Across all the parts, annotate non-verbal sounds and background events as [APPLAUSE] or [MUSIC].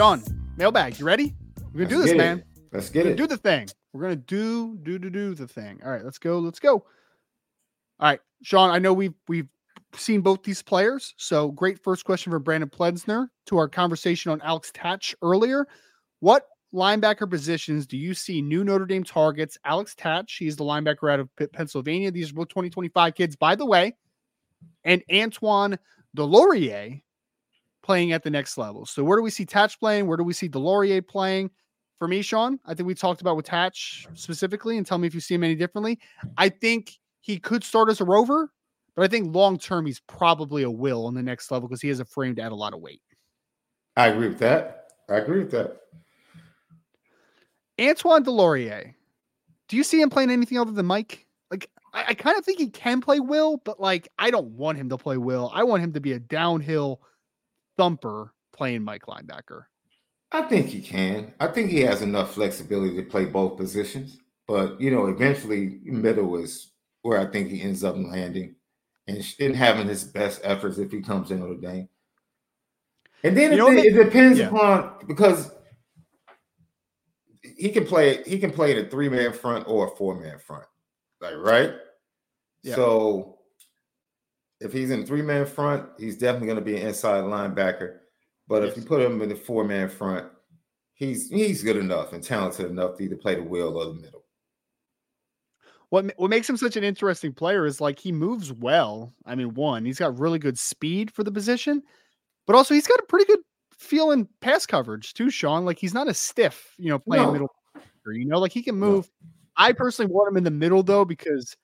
Sean, mailbag, you ready? We're gonna do Let's this, get it. man. Let's get it. do the thing. We're gonna do do do do the thing. All right, let's go. Let's go. All right, Sean. I know we've we've seen both these players. So great first question from Brandon Plensner to our conversation on Alex Tatch earlier. What linebacker positions do you see new Notre Dame targets? Alex Tatch, he's the linebacker out of Pennsylvania. These are both 2025 kids, by the way. And Antoine Delorier playing at the next level. So where do we see Tatch playing? Where do we see Delorier playing? For me, Sean, I think we talked about with Tatch specifically, and tell me if you see him any differently. I think he could start as a rover, but I think long term he's probably a will on the next level because he has a frame to add a lot of weight. I agree with that. I agree with that. Antoine Delorier, do you see him playing anything other than Mike? Like, I, I kind of think he can play Will, but like, I don't want him to play Will. I want him to be a downhill thumper playing Mike linebacker. I think he can. I think he has enough flexibility to play both positions. But you know, eventually, middle is where I think he ends up landing, and and having his best efforts if he comes in Notre Dame. And then it, it depends yeah. upon because he can play he can play in a three man front or a four man front, like right. Yeah. So if he's in three man front, he's definitely going to be an inside linebacker. But if you put him in the four man front, he's he's good enough and talented enough to either play the wheel or the middle. What what makes him such an interesting player is like he moves well. I mean, one, he's got really good speed for the position, but also he's got a pretty good feel in pass coverage too, Sean. Like he's not a stiff, you know, playing No. middle. You know, like he can No. move. I personally want him in the middle though because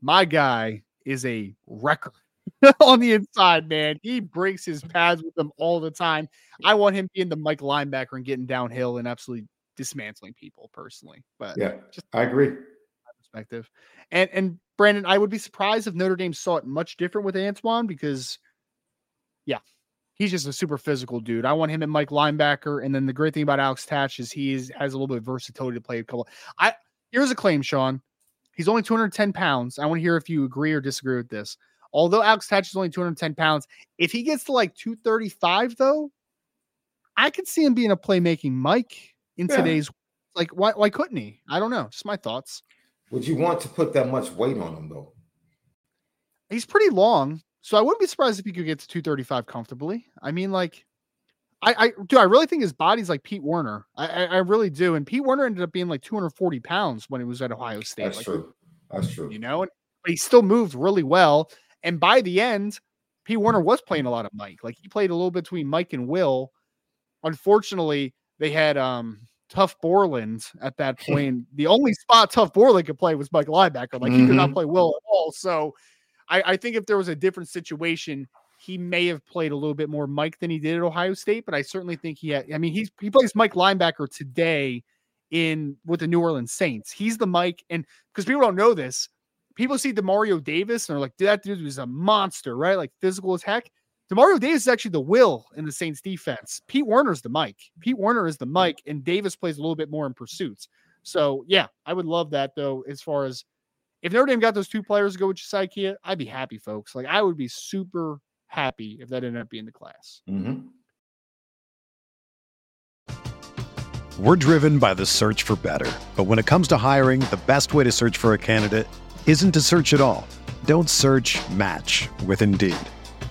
my guy is a wrecker [LAUGHS] on the inside. Man, he breaks his mm-hmm. pads with them all the time. I want him being the Mike linebacker and getting downhill and absolutely dismantling people personally. But Yeah, just I agree. perspective. And and Brandon, I would be surprised if Notre Dame saw it much different with Antoine because, yeah, he's just a super physical dude. I want him at Mike linebacker. And then the great thing about Alex Tatch is he is, has a little bit of versatility to play a couple. I here's a claim, Sean. He's only 210 pounds. I want to hear if you agree or disagree with this. Although Alex Tatch is only 210 pounds, if he gets to like 235, though, I could see him being a playmaking Mike in Yeah. today's like why why couldn't he? I don't know. Just my thoughts. Would you want to put that much weight on him though? He's pretty long, so I wouldn't be surprised if he could get to 235 comfortably. I mean, like, I, I do. I really think his body's like Pete Werner. I, I, I really do. And Pete Werner ended up being like 240 pounds when he was at Ohio State. That's like, true. That's true. You know, and, he still moved really well. And by the end, Pete Werner was playing a lot of Mike. Like he played a little between Mike and Will. unfortunately, they had um Tuf Borland at that [LAUGHS] point. the only spot Tuf Borland could play was Mike linebacker. Like mm-hmm. he could not mm-hmm. play Will at all. So I, I think if there was a different situation, he may have played a little bit more Mike than he did at Ohio State. But I certainly think he had. I mean, he's he plays Mike linebacker today in with the New Orleans Saints. He's the Mike, and because people don't know this, people see Demario Davis and they're like, that dude was a monster, right? Like physical as heck. Demario Davis is actually the will in the Saints defense. Pete Werner's the Mike. Pete Werner is the Mike, and Davis plays a little bit more in pursuits. So yeah, I would love that though. As far as if Notre Dame got those two players to go with Josiah Kia, I'd be happy, folks. Like I would be super happy if that ended up being the class. Mm-hmm. We're driven by the search for better, but when it comes to hiring, the best way to search for a candidate isn't to search at all. Don't search. Match with Indeed.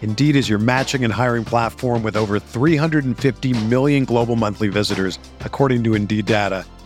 Indeed is your matching and hiring platform with over 350 million global monthly visitors, according to Indeed data,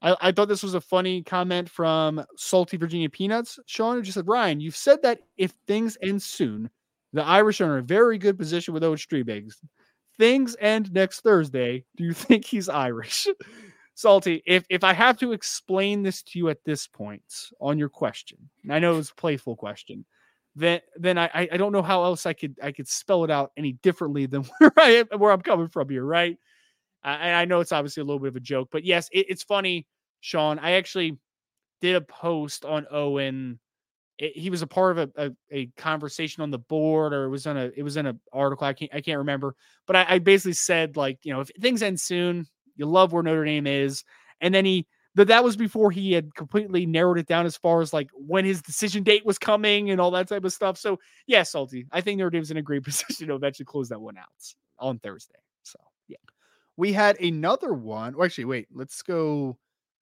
I, I, thought this was a funny comment from Salty Virginia Peanuts. Sean who just said, Ryan, you've said that if things end soon, the Irish are in a very good position with Owen Strebig. Things end next Thursday. Do you [LAUGHS] think he's Irish? Salty, if if I have to explain this to you at this point on your question, I know it was a playful question, then then I I don't know how else I could I could spell it out any differently than [LAUGHS] where I am, where I'm coming from here, right? And I know it's obviously a little bit of a joke, but yes, it, it's funny, Sean. I actually did a post on Owen. It, he was a part of a, a, a, conversation on the board, or it was on a it was in an article. I can't I can't remember, but I, I basically said like you know if things end soon, you love where Notre Dame is, and then he but that was before he had completely narrowed it down as far as like when his decision date was coming and all that type of stuff. So yeah, Salty, I think Notre Dame's in a great [LAUGHS] position to eventually close that one out on Thursday. So yeah we had another one. Or actually, wait, let's go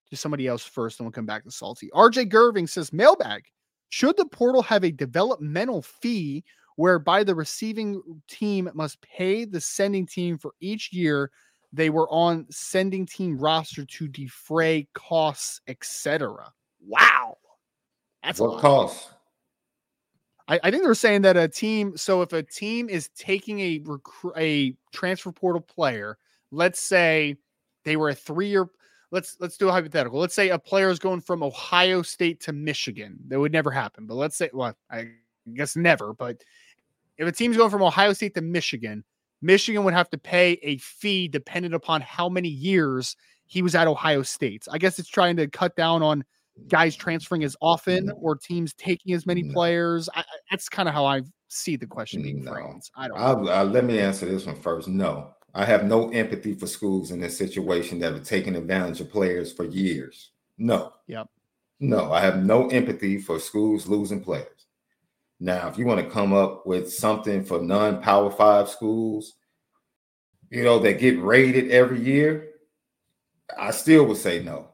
to somebody else first, and we'll come back to Salty. RJ Gerving says, mailbag. Should the portal have a developmental fee whereby the receiving team must pay the sending team for each year they were on sending team roster to defray costs, etc. Wow. That's what costs? I, I, think they were saying that a team. So if a team is taking a recruit a transfer portal player let's say they were a three year let's let's do a hypothetical. Let's say a player is going from Ohio State to Michigan. That would never happen. But let's say, well, I guess never. But if a team's going from Ohio State to Michigan, Michigan would have to pay a fee dependent upon how many years he was at Ohio State. I guess it's trying to cut down on guys transferring as often mm. or teams taking as many mm. players. I, that's kind of how I see the question being framed. I don't. I'll, let me answer this one first. No, I have no empathy for schools in this situation that have taken advantage of players for years. No. Yep. No, I have no empathy for schools losing players. Now, if you want to come up with something for non-power five schools, you know, that get rated every year, I still would say no,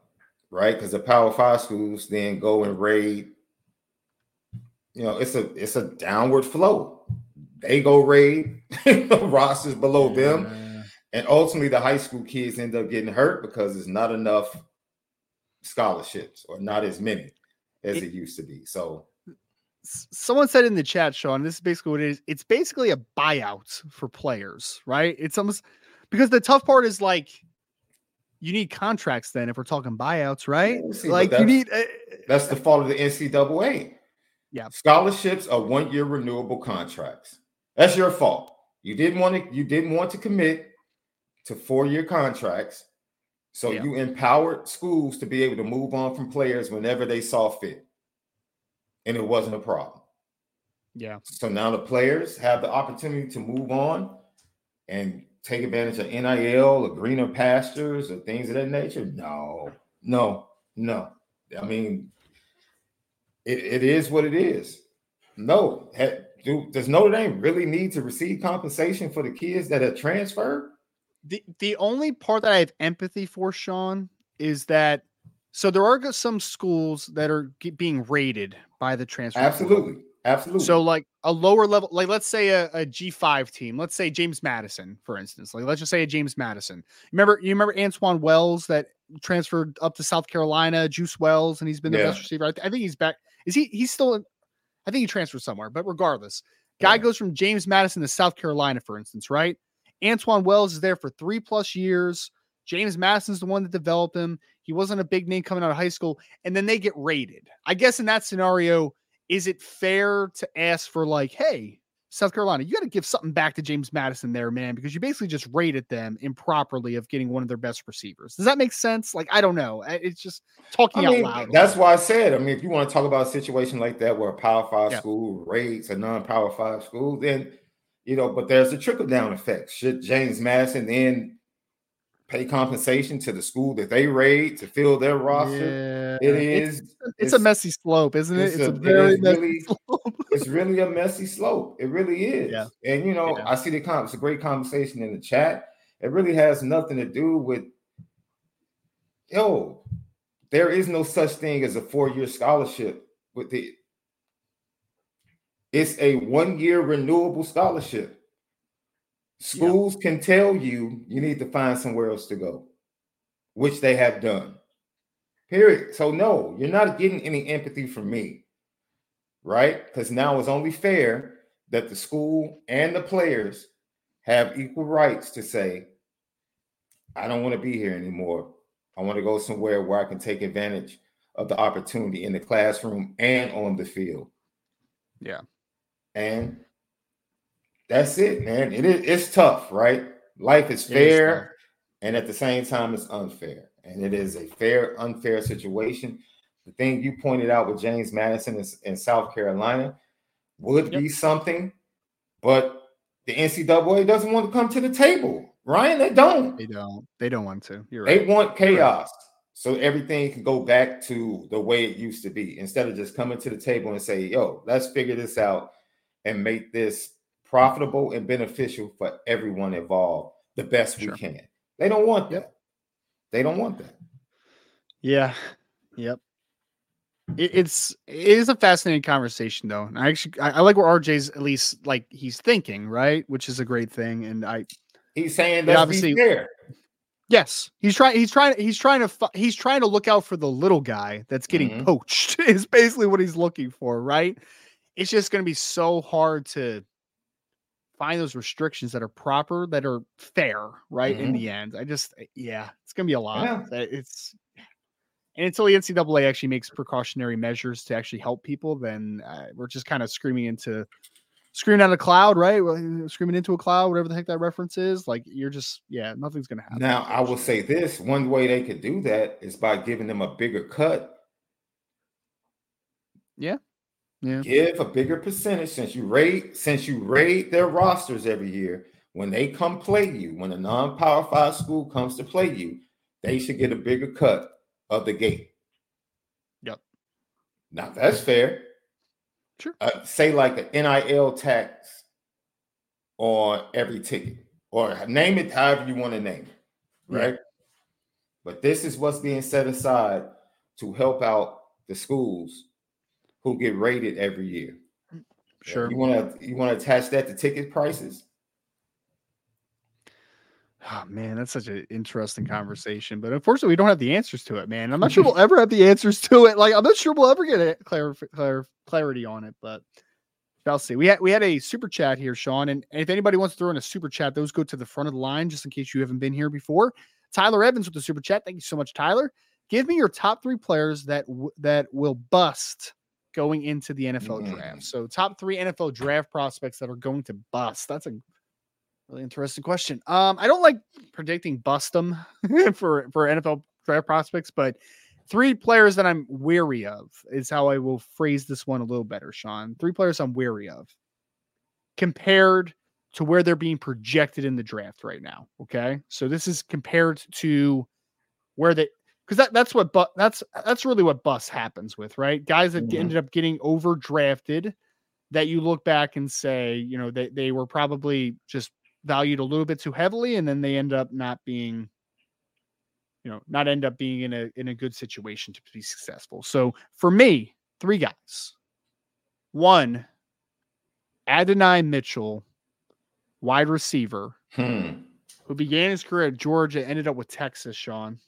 right? Because the power five schools then go and raid. You know, it's a it's a downward flow. They go raid [LAUGHS] the rosters below yeah. them and ultimately the high school kids end up getting hurt because there's not enough scholarships or not as many as it, it used to be. So someone said in the chat, Sean, this is basically what it is. It's basically a buyout for players, right? It's almost because the tough part is like you need contracts then if we're talking buyouts, right? Yeah, see, like you need uh, that's the fault of the NCAA. Yeah. Scholarships are one year renewable contracts. That's your fault. You didn't want to you didn't want to commit to four year contracts. So yeah. you empowered schools to be able to move on from players whenever they saw fit. And it wasn't a problem. Yeah. So now the players have the opportunity to move on and take advantage of NIL or greener pastures or things of that nature. No, no, no. I mean, it, it is what it is. No, do, does Notre Dame really need to receive compensation for the kids that have transferred? The the only part that I have empathy for, Sean, is that so there are some schools that are being rated by the transfer. Absolutely. Absolutely. So like a lower level, like let's say a a G5 team, let's say James Madison, for instance. Like let's just say a James Madison. Remember, you remember Antwane Wells that transferred up to South Carolina, Juice Wells, and he's been the yeah. best receiver. I, th- I, think he's back. Is he he's still in, I think he transferred somewhere, but regardless, guy yeah. goes from James Madison to South Carolina, for instance, right? Antwane Wells is there for three plus years. James Madison's the one that developed him. He wasn't a big name coming out of high school, and then they get rated. I guess in that scenario, is it fair to ask for like, hey, South Carolina, you got to give something back to James Madison there, man, because you basically just rated them improperly of getting one of their best receivers. Does that make sense? Like, I don't know. It's just talking I mean, out loud. That's why I said, I mean, if you want to talk about a situation like that where a power five yeah. school rates a non-power five school, then you know, but there's a trickle down effect. Should James Madison then pay compensation to the school that they raid to fill their roster. Yeah, it is. It's, it's, it's, a messy slope, isn't it? It's, a, a very messy really, [LAUGHS] slope. it's really a messy slope. It really is. Yeah. And you know, yeah. I see the com- it's a great conversation in the chat. It really has nothing to do with yo. There is no such thing as a four-year scholarship with the. It's a one-year renewable scholarship. Schools can tell you you need to find somewhere else to go, which they have done. Period. So, no, you're not getting any empathy from me, right? Because now it's only fair that the school and the players have equal rights to say, I don't want to be here anymore. I want to go somewhere where I can take advantage of the opportunity in the classroom and on the field. Yeah. And that's it, man. It is it's tough, right? Life is fair, is and at the same time, it's unfair. And it is a fair, unfair situation. The thing you pointed out with James Madison in, in South Carolina would yep. be something, but the NCAA doesn't want to come to the table. Ryan, they don't. They don't. They don't want to. You're right. They want chaos. So everything can go back to the way it used to be instead of just coming to the table and say, yo, let's figure this out and make this profitable and beneficial for everyone involved the best sure. we can. They don't want that. They don't want that. Yeah. Yep. It, it's it is a fascinating conversation though. And I actually I, I, like where RJ's at least like he's thinking, right? Which is a great thing. And I he's saying that obviously fair. Yes, he's trying. He's trying. He's trying to. He's trying to look out for the little guy that's getting mm-hmm. poached. [LAUGHS] Is basically what he's looking for, right? It's just going to be so hard to find those restrictions that are proper, that are fair, right? Mm-hmm. In the end, I just, eh, yeah, it's gonna be a lot. Yeah. It's and until the NCAA actually makes precautionary measures to actually help people, then uh, we're just kind of screaming into screaming at a cloud, right? Screaming into a cloud, whatever the heck that reference is. Like you're just, yeah, nothing's gonna happen. Now, I will say this: one way they could do that is by giving them a bigger cut. Yeah, yeah. Give a bigger percentage since you rate since you rate their rosters every year. When they come play you, when a non-power five school comes to play you, they should get a bigger cut of the gate. Yep. Now that's fair. Sure. Uh, say like an NIL tax on every ticket, or name it however you want to name it, right? Yeah. But this is what's being set aside to help out the schools who get rated every year. Mm, sure. You want to you want to attach that to ticket prices? Oh man, that's such an interesting conversation. But unfortunately, we don't have the answers to it, man. I'm not sure we'll [LAUGHS] ever have the answers to it. Like, I'm not sure we'll ever get a clar- clar- clarity on it, but I'll see. We had we had a super chat here, Sean, and if anybody wants to throw in a super chat, those go to the front of the line just in case you haven't been here before. Tyler Evans with the super chat. Thank you so much, Tyler. Give me your top three players that w- that will bust going into the NFL Mm. draft. So, top three NFL draft prospects that are going to bust. That's a really interesting question. Um, I don't like predicting bust them [LAUGHS] for for NFL draft prospects, but three players that I'm weary of is how I will phrase this one a little better, Sean. Three players I'm weary of compared to where they're being projected in the draft right now. Okay. So this is compared to where they because that, that's what but that's that's really what bus happens with, right? Guys that Mhm. ended up getting overdrafted that you look back and say, you know, they, they were probably just valued a little bit too heavily, and then they end up not being, you know, not end up being in a in a good situation to be successful. So for me, three guys. One, Adonai Mitchell, wide receiver, Hmm. who began his career at Georgia, ended up with Texas, Sean.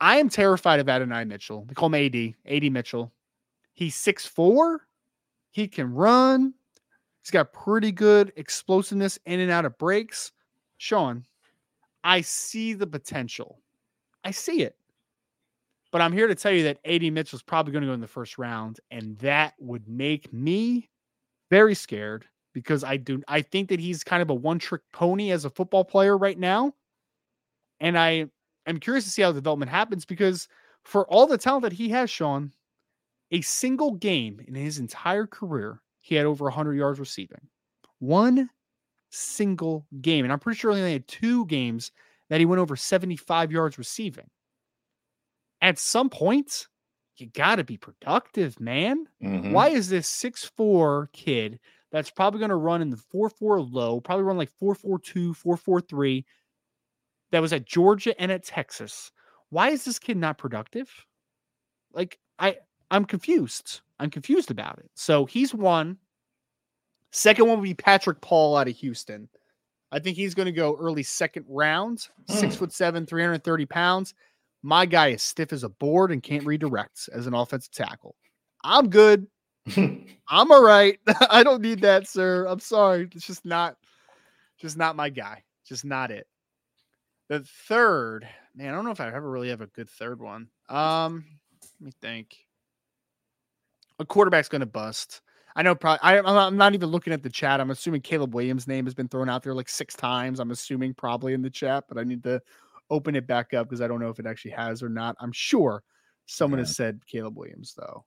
I am terrified of Adonai Mitchell. They call him AD, AD Mitchell. He's 6'4. He can run. He's got pretty good explosiveness in and out of breaks. Sean, I see the potential. I see it. But I'm here to tell you that AD Mitchell's probably going to go in the first round, and that would make me very scared because I do I think that he's kind of a one-trick pony as a football player right now. And I am curious to see how the development happens because for all the talent that he has, Sean, a single game in his entire career, he had over 100 yards receiving. One single game. And I'm pretty sure he only had two games that he went over 75 yards receiving. At some point, you got to be productive, man. Mhm. Why is this 6'4 kid that's probably going to run in the 4'4 low, probably run like 4'4'2, 4'4'3, that was at Georgia and at Texas? Why is this kid not productive? Like, I I'm confused. I'm confused about it. So he's one. Second one would be Patrick Paul out of Houston. I think he's going to go early second round, six Mm. foot seven, 330 pounds. My guy is stiff as a board and can't redirect as an offensive tackle. I'm good. [LAUGHS] I'm all right. [LAUGHS] I don't need that, sir. I'm sorry. It's just not, just not my guy. Just not it. The third, man, I don't know if I ever really have a good third one. Um, let me think. A quarterback's going to bust. I know. Probably. I, I'm not, not even looking at the chat. I'm assuming Caleb Williams' name has been thrown out there like six times. I'm assuming probably in the chat, but I need to open it back up because I don't know if it actually has or not. I'm sure someone Yeah. has said Caleb Williams though.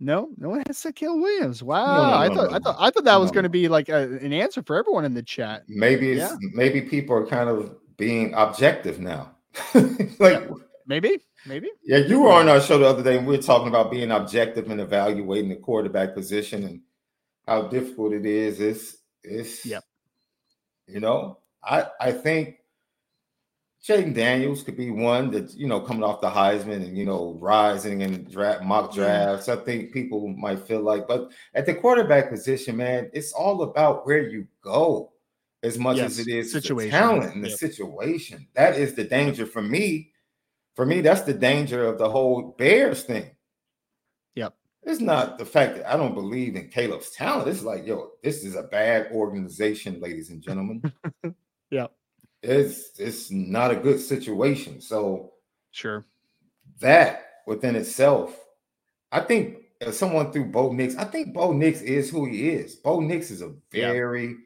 No, no one has said Caleb Williams. Wow, no, I no, thought no, I thought I thought that was going to be like a, an answer for everyone in the chat. maybe it's Yeah. maybe people are kind of being objective now. [LAUGHS] like Maybe, maybe. yeah, you were on our show the other day and we were talking about being objective and evaluating the quarterback position and how difficult it is. It's it's yeah. you know, I I think Jayden Daniels could be one that you know coming off the Heisman and you know rising in draft mock drafts. I think people might feel like, but at the quarterback position, man, it's all about where you go as much as it is situation. the talent and the Yep. situation. That is the danger for me. For me, that's the danger of the whole Bears thing. Yep. It's not the fact that I don't believe in Caleb's talent. It's like, yo, this is a bad organization, ladies and gentlemen. [LAUGHS] Yep. It's it's not a good situation. So Sure. that within itself, I think as someone through Bo Nix, I think Bo Nix is who he is. Bo Nix is a Yeah. very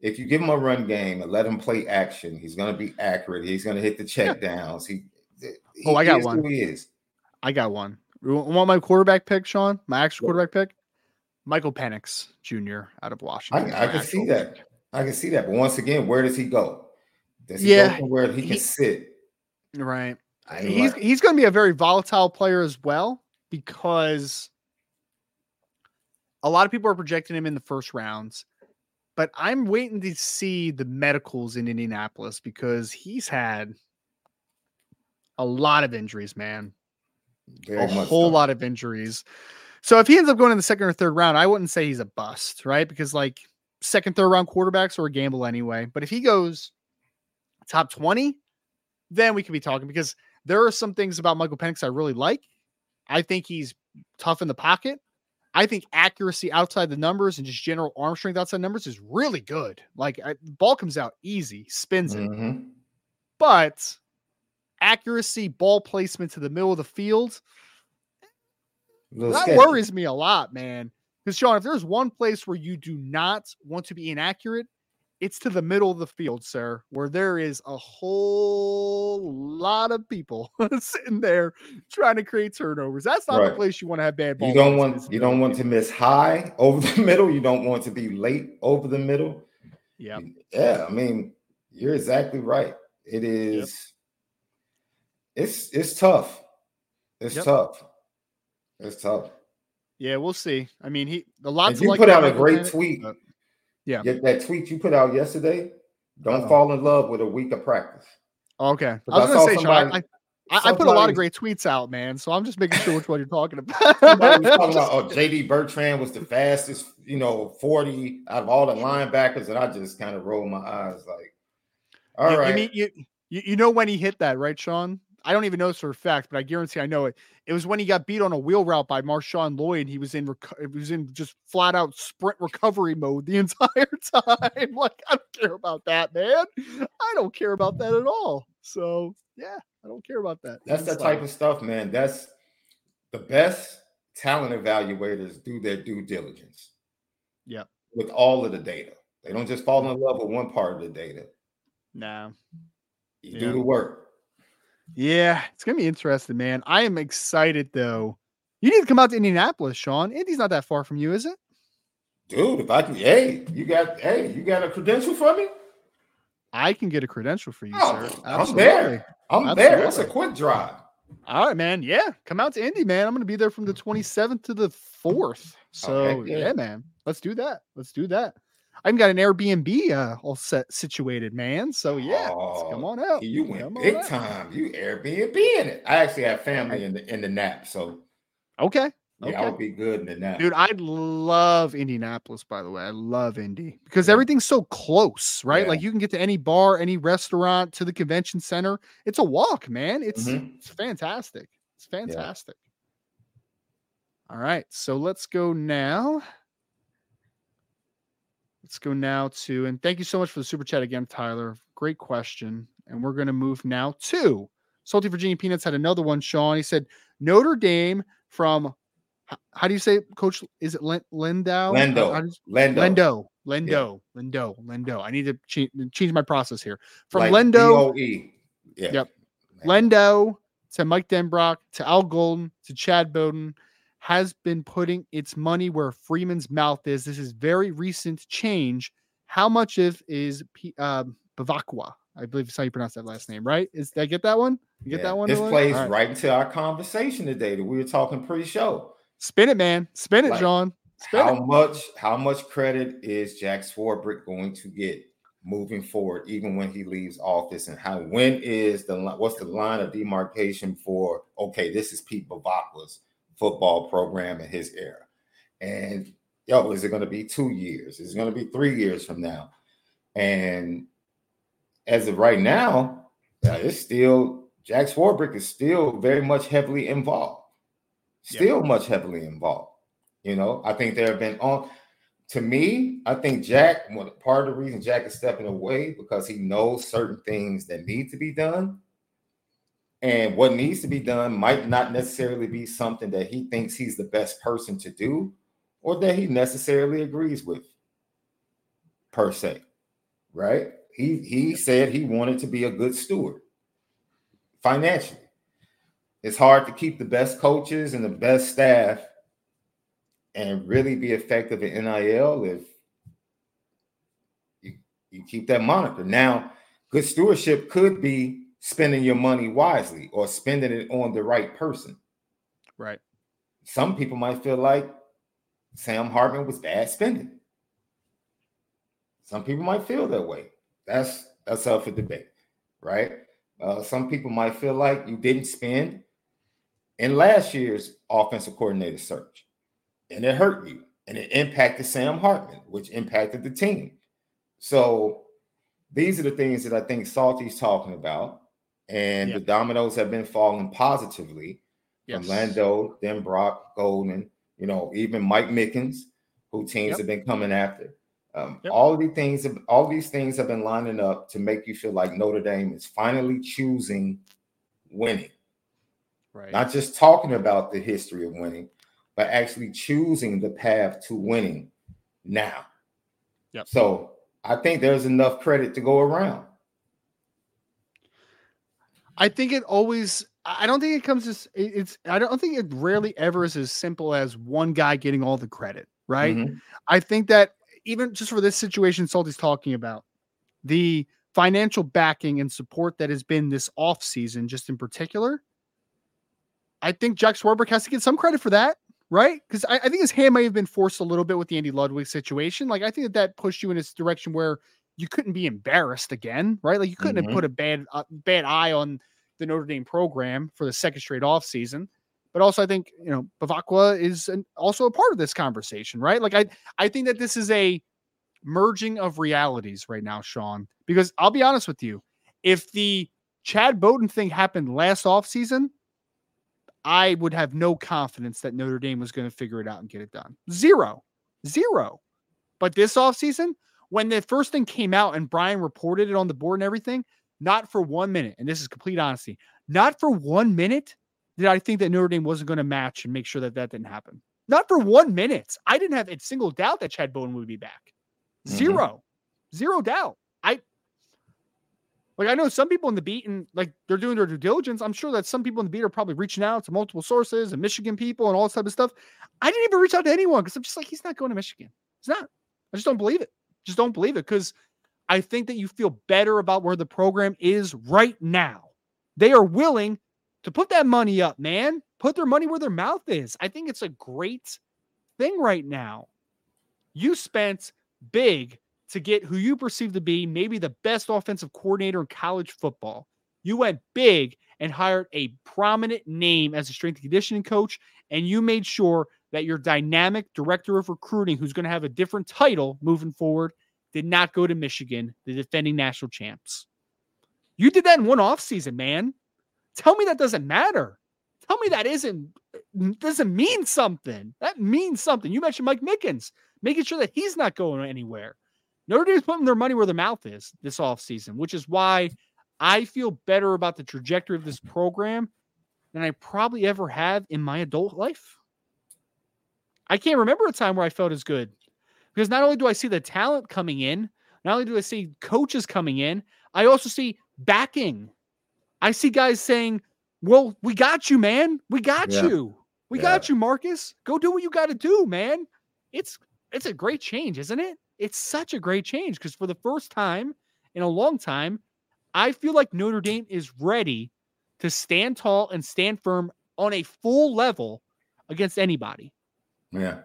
if you give him a run game and let him play action, he's gonna be accurate. He's gonna hit the check downs. He, he Oh, I got one. He is. I got one. You want my quarterback pick, Sean? My actual quarterback pick? Michael Penix Jr. out of Washington. is I can see that. I can see that. But once again, where does he go? Does he Yeah, go somewhere he can he- sit? Right. And He's like- he's going to be a very volatile player as well because a lot of people are projecting him in the first rounds. But I'm waiting to see the medicals in Indianapolis because he's had a lot of injuries, man. very a whole so. lot of injuries. So if he ends up going in the second or third round, I wouldn't say he's a bust, right? Because like second, third round quarterbacks are a gamble anyway. But if he goes top 20, then we could be talking because there are some things about Michael Penix I really like. I think he's tough in the pocket. I think accuracy outside the numbers and just general arm strength outside numbers is really good. Like I, ball comes out easy, spins it. Mhm. But accuracy, ball placement to the middle of the field, that sketchy. worries me a lot, man. Because Sean, if there's one place where you do not want to be inaccurate, it's to the middle of the field, sir, where there is a whole lot of people [LAUGHS] sitting there trying to create turnovers. That's not the place you want to have bad ball. You don't want you don't want to miss high [LAUGHS] over the middle. You don't want to be late over the middle. Yeah. Yeah, I mean, you're exactly right. It is it's it's tough. It's Yep. tough. It's tough. Yeah, we'll see. I mean, he a lot you like put out a great tweet. but- Yeah. That tweet you put out yesterday. Don't Uh-oh. fall in love with a week of practice. Okay. I was gonna saw say, Sean, I, somebody- I, I put a lot of great tweets out, man. So I'm just making sure which one you're talking about. [LAUGHS] Somebody was talking about, oh, [LAUGHS] JD Bertrand was the fastest, you know, 40 out of all the linebackers, and I just kind of rolled my eyes like, all you, right. You, mean, you you know when he hit that, right, Sean? I don't even know this for a fact, but I guarantee I know it. It was when he got beat on a wheel route by Marshawn Lloyd. He was in reco- he was in just flat out sprint recovery mode the [LAUGHS] entire time. like I don't care about that, man. I don't care about that at all. So yeah, I don't care about that. That's the type of stuff, man. That's the best talent evaluators do their due diligence. Yeah. With all of the data. They don't just fall in love with one part of the data. nah. You Yeah. do the work. Yeah, it's gonna be interesting, man. I am excited though. You need to come out to Indianapolis, Sean. Indy's not that far from you, is it? Dude, if I can, hey, you got, hey, you got a credential for me? I can get a credential for you, Oh, sir. I'm there. I'm there. That's a quick drive. All right, man. Yeah, come out to Indy, man. I'm gonna be there from the 27th to the 4th. So heck yeah. yeah. man. Let's do that. Let's do that. I even got an Airbnb uh, all set situated, man. So yeah, let's come Oh, on out. You went Come big time. You Airbnb in it. I actually have family in the in the nap, so Okay. yeah, I would be good in the nap. Dude, I love Indianapolis, by the way. I love Indy because Yeah. everything's so close, right? Yeah. Like you can get to any bar, any restaurant, to the convention center. It's a walk, man. It's Mhm. it's fantastic. It's fantastic. All right, so let's go now. Let's go now to, and thank you so much for the super chat again, Tyler. Great question. And we're going to move now to Salty Virginia Peanuts had another one, Sean. He said Notre Dame from, how do you say, it, Coach? Is it? How- Lendo. Lendo. Lendo. Lendo. Lendo. Lendo. I need to change, change my process here. From like Lendo. DOE. Yeah. Yep. Man. Lendo to Mike Denbrock to Al Golden to Chad Bowden has been putting its money where Freeman's mouth is. This is very recent change. How much of is P- um, Bevacqua? I believe is how you pronounce that last name, right? Is did I get that one? You get Yeah. that one? This plays right. right into our conversation today that we were talking pre-show. Spin it, man. Spin it, Like, John. Spin How it. much how much credit is Jack Swarbrick going to get moving forward, even when he leaves office? And how when is the what's the line of demarcation for okay, this is Pete Bevacqua's football program in his era? And yo, is it going to be two years? Is it going to be three years from now? And as of right now, it's still Jack Swarbrick is still very much heavily involved. Yeah. Still much heavily involved. You know, I think there have been on to me, I think Jack, part of the reason Jack is stepping away because he knows certain things that need to be done. And what needs to be done might not necessarily be something that he thinks he's the best person to do or that he necessarily agrees with per se. Right? He he said he wanted to be a good steward financially. It's hard to keep the best coaches and the best staff and really be effective in NIL if you, you keep that moniker. Now, good stewardship could be spending your money wisely or spending it on the right person. Right. Some people might feel like Sam Hartman was bad spending. Some people might feel that way. That's that's up for debate, right? Uh, some people might feel like you didn't spend in last year's offensive coordinator search, and it hurt you. and it impacted Sam Hartman, which impacted the team. So these are the things that I think Salty's talking about, and the dominoes have been falling positively yes. from Landow, then Brock Golden, you know, even Mike Mickens, who teams yep. have been coming after. Um, yep. All these things, all these things have been lining up to make you feel like Notre Dame is finally choosing winning, right? Not just talking about the history of winning, but actually choosing the path to winning now. Yep. So I think there's enough credit to go around. I think it always. I don't think it comes as it's. I don't think it rarely ever is as simple as one guy getting all the credit, right? Mm-hmm. I think that even just for this situation, Salty's talking about the financial backing and support that has been this off season, just in particular. I think Jack Swarbrick has to get some credit for that right? Because I, I, think his hand may have been forced a little bit with the Andy Ludwig situation. Like I think that that pushed you in this direction where you couldn't be embarrassed again, right? Like you couldn't mm-hmm. have put a bad uh, bad eye on the Notre Dame program for the second straight off season. But also, I think you know Bevacqua is an, also a part of this conversation, right? Like I I think that this is a merging of realities right now, Sean. Because I'll be honest with you, if the Chad Bowden thing happened last off season, I would have no confidence that Notre Dame was going to figure it out and get it done. Zero, zero. But this offseason, when the first thing came out and Brian reported it on the board and everything, not for one minute, and this is complete honesty, not for one minute did I think that Notre Dame wasn't going to match and make sure that that didn't happen. Not for one minute. I didn't have a single doubt that Chad Bowden would be back. 0 mm-hmm. Zero doubt. I like I know some people in the beat and like they're doing their due diligence. I'm sure that some people in the beat are probably reaching out to multiple sources and Michigan people and all this type of stuff. I didn't even reach out to anyone because I'm just like, he's not going to Michigan. He's not. I just don't believe it. Just don't believe it because I think that you feel better about where the program is right now. They are willing to put that money up, man. Put their money where their mouth is. I think it's a great thing right now. You spent big to get who you perceive to be maybe the best offensive coordinator in college football. You went big and hired a prominent name as a strength and conditioning coach, and you made sure that your dynamic director of recruiting, who's going to have a different title moving forward, did not go to Michigan, the defending national champs. You did that in one offseason, man. Tell me that doesn't matter. Tell me that isn't doesn't mean something. That means something. You mentioned Mike Mickens, making sure that he's not going anywhere. Notre Dame's putting their money where their mouth is this offseason, which is why I feel better about the trajectory of this program than I probably ever have in my adult life. I can't remember a time where I felt as good because not only do I see the talent coming in, not only do I see coaches coming in, I also see backing. I see guys saying, Well, we got you, man. We got yeah. you. We yeah. got you, Marcus. Go do what you got to do, man. It's it's a great change, isn't it? it's such a great change because for the first time in a long time, I feel like Notre Dame is ready to stand tall and stand firm on a full level against anybody. Yeah.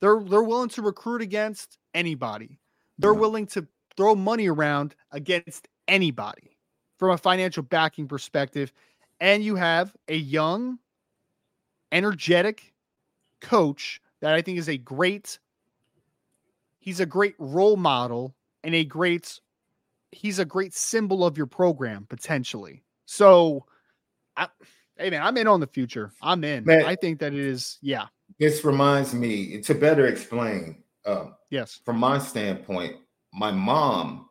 They're they're willing to recruit against anybody. They're yeah. willing to throw money around against anybody from a financial backing perspective. And you have a young, energetic coach that I think is a great he's a great role model and a great he's a great symbol of your program potentially. So, I, hey man, I'm in on the future. I'm in. Man, I think that it is. Yeah. This reminds me to better explain. Um, yes. From my standpoint, my mom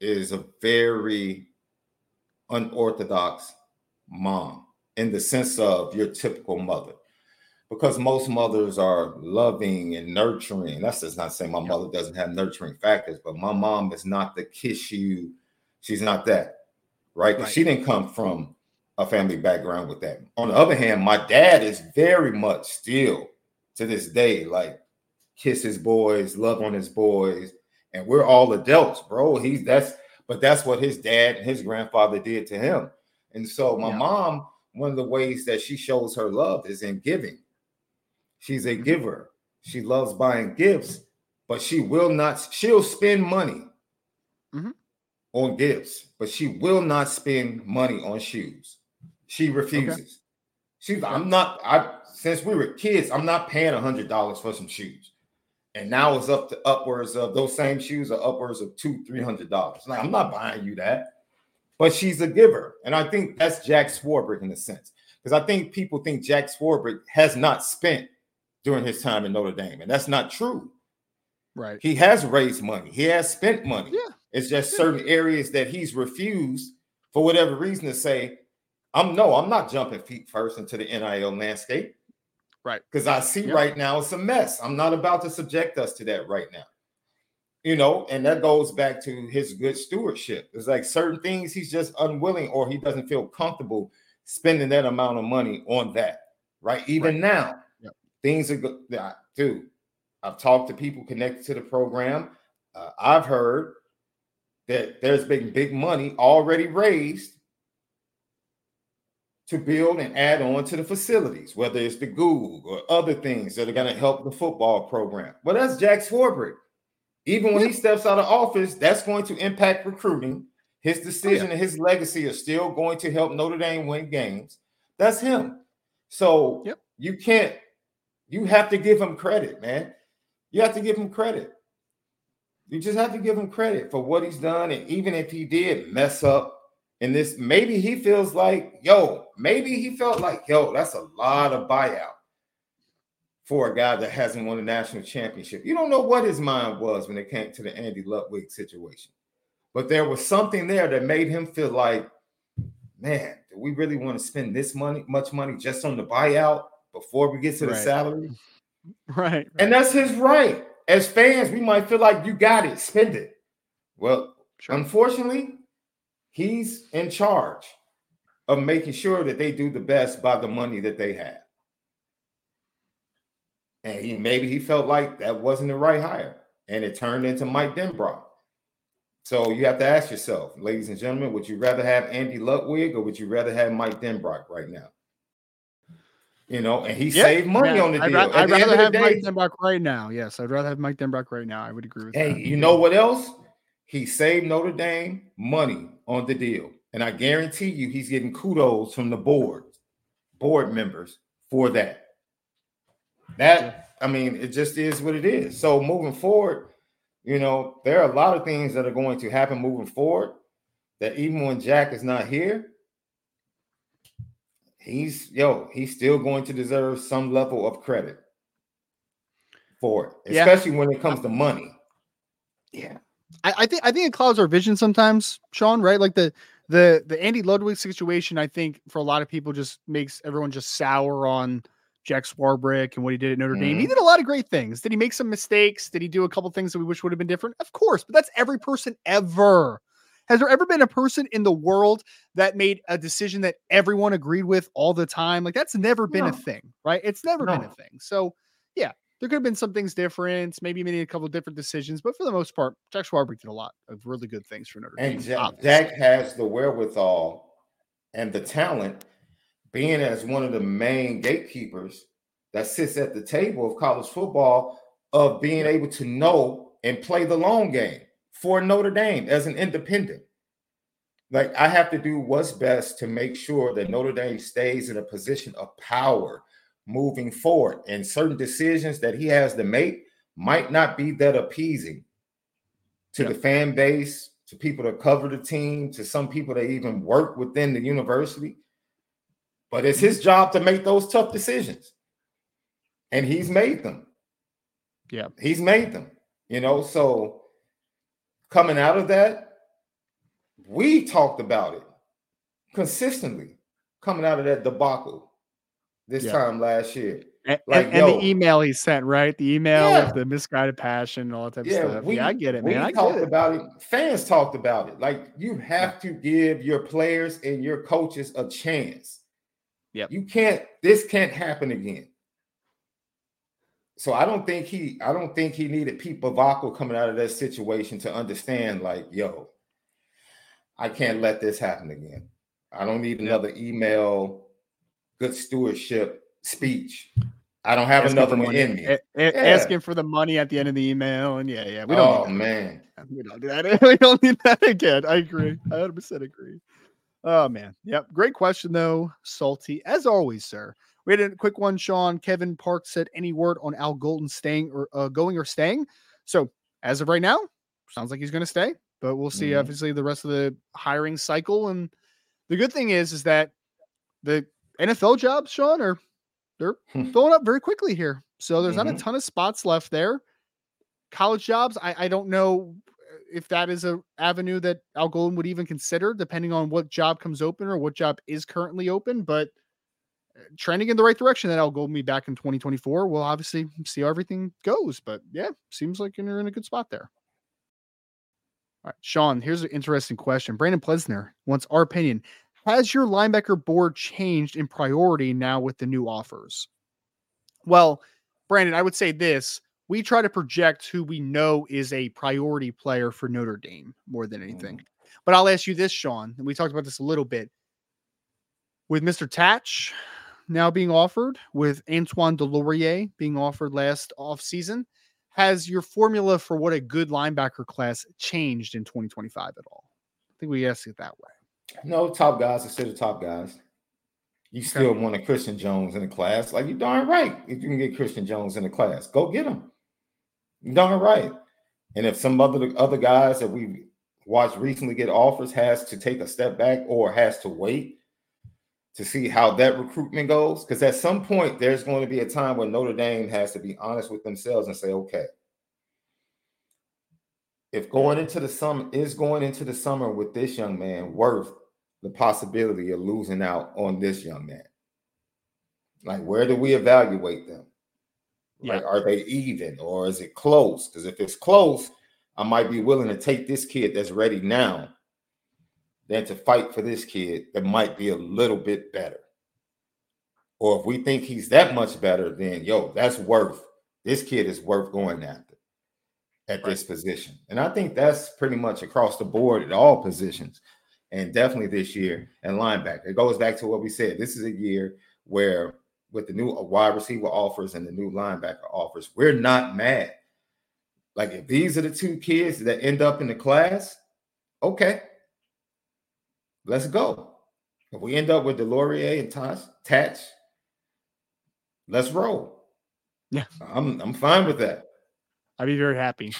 is a very unorthodox mom in the sense of your typical mother because most mothers are loving and nurturing. That's just not saying my mother doesn't have nurturing factors, but my mom is not the kiss you. She's not that, right? right. She didn't come from a family background with that. On the other hand, my dad is very much still to this day like kiss his boys, love on his boys, and we're all adults, bro. He's that's but that's what his dad and his grandfather did to him. And so my yeah. mom, one of the ways that she shows her love is in giving. She's a mm-hmm. giver. She loves buying gifts, but she will not, she'll spend money mm-hmm. on gifts, but she will not spend money on shoes. She refuses. Okay. She's like, I'm not. I since we were kids, I'm not paying a hundred dollars for some shoes. And now it's up to upwards of those same shoes are upwards of two, three hundred dollars. Like, I'm not buying you that. But she's a giver. And I think that's Jack Swarbrick in a sense. Because I think people think Jack Swarbrick has not spent during his time in Notre Dame. And that's not true. Right. He has raised money, he has spent money. Yeah. It's just certain areas that he's refused for whatever reason to say, I'm no, I'm not jumping feet first into the NIL landscape. Right. Because I see Yep. right now it's a mess. I'm not about to subject us to that right now. You know, and that goes back to his good stewardship. It's like certain things he's just unwilling or he doesn't feel comfortable spending that amount of money on that. Right. Even now, Yep. things are good. Dude, I've talked to people connected to the program. Uh, I've heard that there's been big money already raised to build and add on to the facilities, whether it's the Google or other things that are going to help the football program. Well, that's Jack Swarbrick. Even when he steps out of office, that's going to impact recruiting. His oh, decision and his legacy are still going to help Notre Dame win games. That's him. So Yep. you can't, you have to give him credit, man. You have to give him credit. You just have to give him credit for what he's done. And even if he did mess up in this, maybe he feels like, yo, maybe he felt like, yo, that's a lot of buyout for a guy that hasn't won a national championship. You don't know what his mind was when it came to the Andy Ludwig situation. But there was something there that made him feel like, man, do we really want to spend this money, much money just on the buyout before we get to the Right. salary? [LAUGHS] Right. And that's his right. As fans, we might feel like you got it, spend it. Well, Sure. unfortunately, he's in charge of making sure that they do the best by the money that they have. And he maybe he felt like that wasn't the right hire, and it turned into Mike Denbrock. So you have to ask yourself, ladies and gentlemen, would you rather have Andy Ludwig or would you rather have Mike Denbrock right now? You know, and he Yeah, saved money yeah, on the I'd, deal. ra- I'd the rather have day- Mike Denbrock right now. Yes, I'd rather have Mike Denbrock right now. I would agree with Hey, that. Hey, you know what else? He saved Notre Dame money on the deal. And I guarantee you he's getting kudos from the board, board members for that. That, I mean, it just is what it is. So moving forward, you know, there are a lot of things that are going to happen moving forward that even when Jack is not here, he's yo, he's still going to deserve some level of credit for it, Yeah. especially when it comes to money. Yeah. I, I think I think it clouds our vision sometimes, Sean, right? Like the the the Andy Ludwig situation, I think for a lot of people just makes everyone just sour on Jack Swarbrick and what he did at Notre Dame. He Mhm. did a lot of great things. Did he make some mistakes? Did he do a couple things that we wish would have been different? Of course, but that's every person ever. Has there ever been a person in the world that made a decision that everyone agreed with all the time? Like that's never been a thing, right? It's never been a thing. So yeah, there could have been some things different, maybe made a couple of different decisions, but for the most part, Jack Swarbrick did a lot of really good things for Notre Dame. And Jack has the wherewithal and the talent, being as one of the main gatekeepers that sits at the table of college football, of being able to know and play the long game for Notre Dame as an independent. Like I have to do what's best to make sure that Notre Dame stays in a position of power moving forward. And certain decisions that he has to make might not be that appeasing to Yeah. the fan base, to people that cover the team, to some people that even work within the university. But it's his mm-hmm. job to make those tough decisions. And he's made them. Yeah. He's made them, you know. So coming out of that, we talked about it consistently coming out of that debacle this Yeah. time last year. And, like, and, and yo. the email he sent, right? The email Yeah. with the misguided passion and all that type Yeah, of stuff. we, yeah, I get it, man. I talked get it. about it. Fans talked about it. Like you have to give your players and your coaches a chance. Yeah. You can't. This can't happen again. So I don't think he. I don't think he needed Pete Bevacqua coming out of that situation to understand. Like, yo, I can't let this happen again. I don't need another email, good stewardship speech. I don't have Asking another one in me. a- a- Yeah. Asking for the money at the end of the email. And yeah, yeah. We don't oh man. We don't do that. [LAUGHS] We don't need that again. I agree. I 100% agree. Oh man. Yep. Great question though. Salty as always, sir. We had a quick one, Sean. Kevin Park said any word on Al Golden staying or uh, going or staying. So as of right now, sounds like he's going to stay, but we'll see. Mhm. Obviously, the rest of the hiring cycle. And the good thing is, is that the NFL jobs, Sean, are they're Hmm. filling up very quickly here. So there's not a Mhm. ton of spots left there. College jobs, I, I don't know if that is a avenue that Al Golden would even consider, depending on what job comes open or what job is currently open. But uh, trending in the right direction that Al Golden be back in 2024. We'll obviously see how everything goes. But yeah, seems like you're in a good spot there. All right, Sean, here's an interesting question. Brandon Plesner wants our opinion. Has your linebacker board changed in priority now with the new offers? Well, Brandon, I would say this. We try to project who we know is a priority player for Notre Dame more than anything. Mm. But I'll ask you this, Sean, and we talked about this a little bit. With Mr. Tatch now being offered, with Antoine Delorier being offered last offseason, has your formula for what a good linebacker class changed in 2025 at all? I think we ask it that way. No, top guys are still the top guys. You still want a Christian Jones in the class. Like you darn right. If you can get Christian Jones in the class, go get him. You darn right. And if some other other guys that we watched recently get offers has to take a step back or has to wait to see how that recruitment goes, because at some point there's going to be a time when Notre Dame has to be honest with themselves and say, okay, if going into the summer is going into the summer with this young man worth the possibility of losing out on this young man? Like, where do we evaluate them? Like, are they even or is it close? Because if it's close, I might be willing to take this kid that's ready now than to fight for this kid that might be a little bit better. Or if we think he's that much better, then yo, that's worth this kid is worth going after at this position. And I think that's pretty much across the board at all positions, and definitely this year and linebacker. It goes back to what we said. This is a year where, with the new wide receiver offers and the new linebacker offers, we're not mad. Like if these are the two kids that end up in the class, okay, let's go. If we end up with Delorier and Tatch, Tatch let's roll. Yeah. I'm I'm fine with that. I'd be very happy.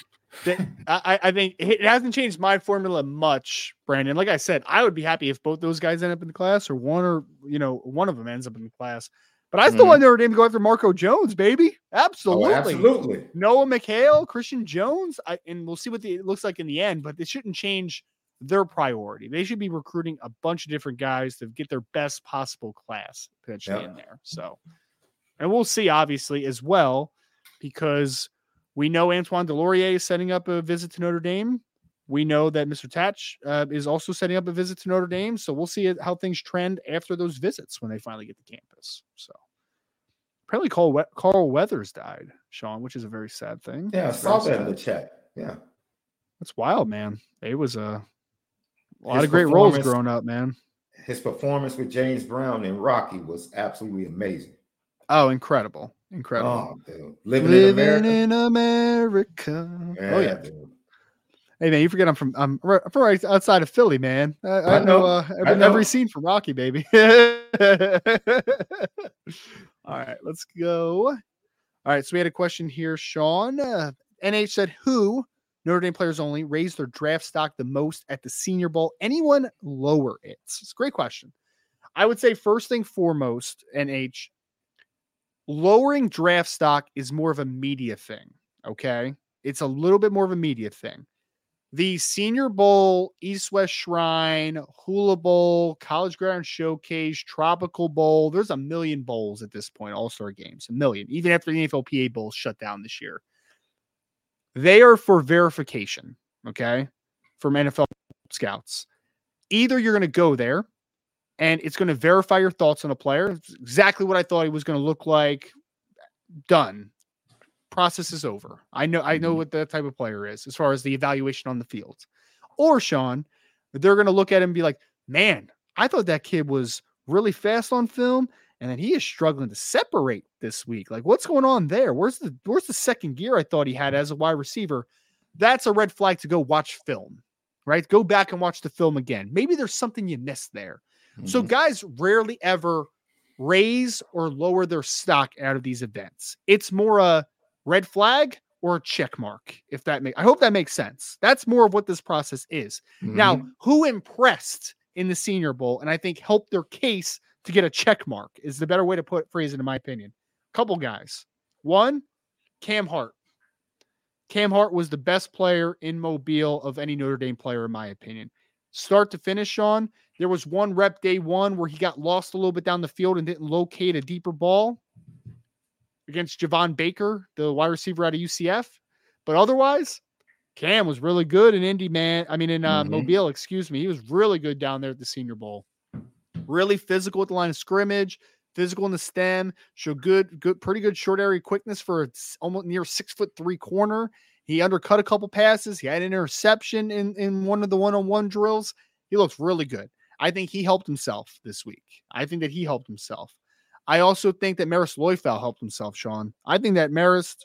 [LAUGHS] I, I think it hasn't changed my formula much, Brandon. Like I said, I would be happy if both those guys end up in the class, or one, or you know, one of them ends up in the class. But I still Mhm. want Notre Dame to go after Marco Jones, baby. Absolutely. Oh, absolutely. Noah McHale, Christian Jones, I, and we'll see what the, it looks like in the end. But it shouldn't change their priority. They should be recruiting a bunch of different guys to get their best possible class potentially in there. So, and we'll see obviously as well because we know Antoine Delorier is setting up a visit to Notre Dame. We know that Mr. Tatch uh, is also setting up a visit to Notre Dame. So we'll see how things trend after those visits when they finally get to campus. So apparently Carl, we- Carl Weathers died, Sean, which is a very sad thing. Yeah, I saw that in the chat. Yeah. That's wild, man. It was a, a lot His of great roles growing up, man. His performance with James Brown and Rocky was absolutely amazing. Oh, incredible. Incredible. Oh, dude. Living, in America. in America. oh yeah. dude. Hey man, you forget I'm from I'm right, from right outside of Philly, man. I, I, I know, know. uh, I every, know. every scene from Rocky, baby. [LAUGHS] All right, let's go. All right, so we had a question here, Sean. Uh, NH said, "Who Notre Dame players only raised their draft stock the most at the Senior Bowl? Anyone lower it?" It's a great question. I would say first thing foremost, NH, lowering draft stock is more of a media thing. Okay, it's a little bit more of a media thing the Senior Bowl, East West Shrine, Hula Bowl, College Gridiron Showcase, Tropical Bowl. There's a million bowls at this point, All Star games, a million, even after the NFLPA Bowl shut down this year. They are for verification, okay, from NFL scouts. Either you're going to go there and it's going to verify your thoughts on a player, it's exactly what I thought he was going to look like, done process is over. I know I know Mhm. what that type of player is as far as the evaluation on the field. Or Sean, they're going to look at him and be like, "Man, I thought that kid was really fast on film and then he is struggling to separate this week. Like what's going on there? Where's the where's the second gear I thought he had as a wide receiver?" That's a red flag to go watch film. right? Go back and watch the film again. Maybe there's something you missed there. Mm-hmm. So guys rarely ever raise or lower their stock out of these events. It's more a red flag or a check mark, if that makes I hope that makes sense. That's more of what this process is. Mm-hmm. Now, who impressed in the senior bowl and I think helped their case to get a check mark is the better way to put phrase it in my opinion. Couple guys. One, Cam Hart. Cam Hart was the best player in Mobile of any Notre Dame player, in my opinion. Start to finish on, there was one rep day one where he got lost a little bit down the field and didn't locate a deeper ball against Javon Baker, the wide receiver out of UCF. But otherwise, Cam was really good in Indy, man. I mean, in uh, mm-hmm. Mobile, excuse me. He was really good down there at the Senior Bowl. Really physical at the line of scrimmage, physical in the stem, show good, good, pretty good short area quickness for almost near six foot three corner. He undercut a couple passes. He had an interception in, in one of the one on one drills. He looks really good. I think he helped himself this week. I think that he helped himself. I also think that Marist Liufau helped himself, Sean. I think that Marist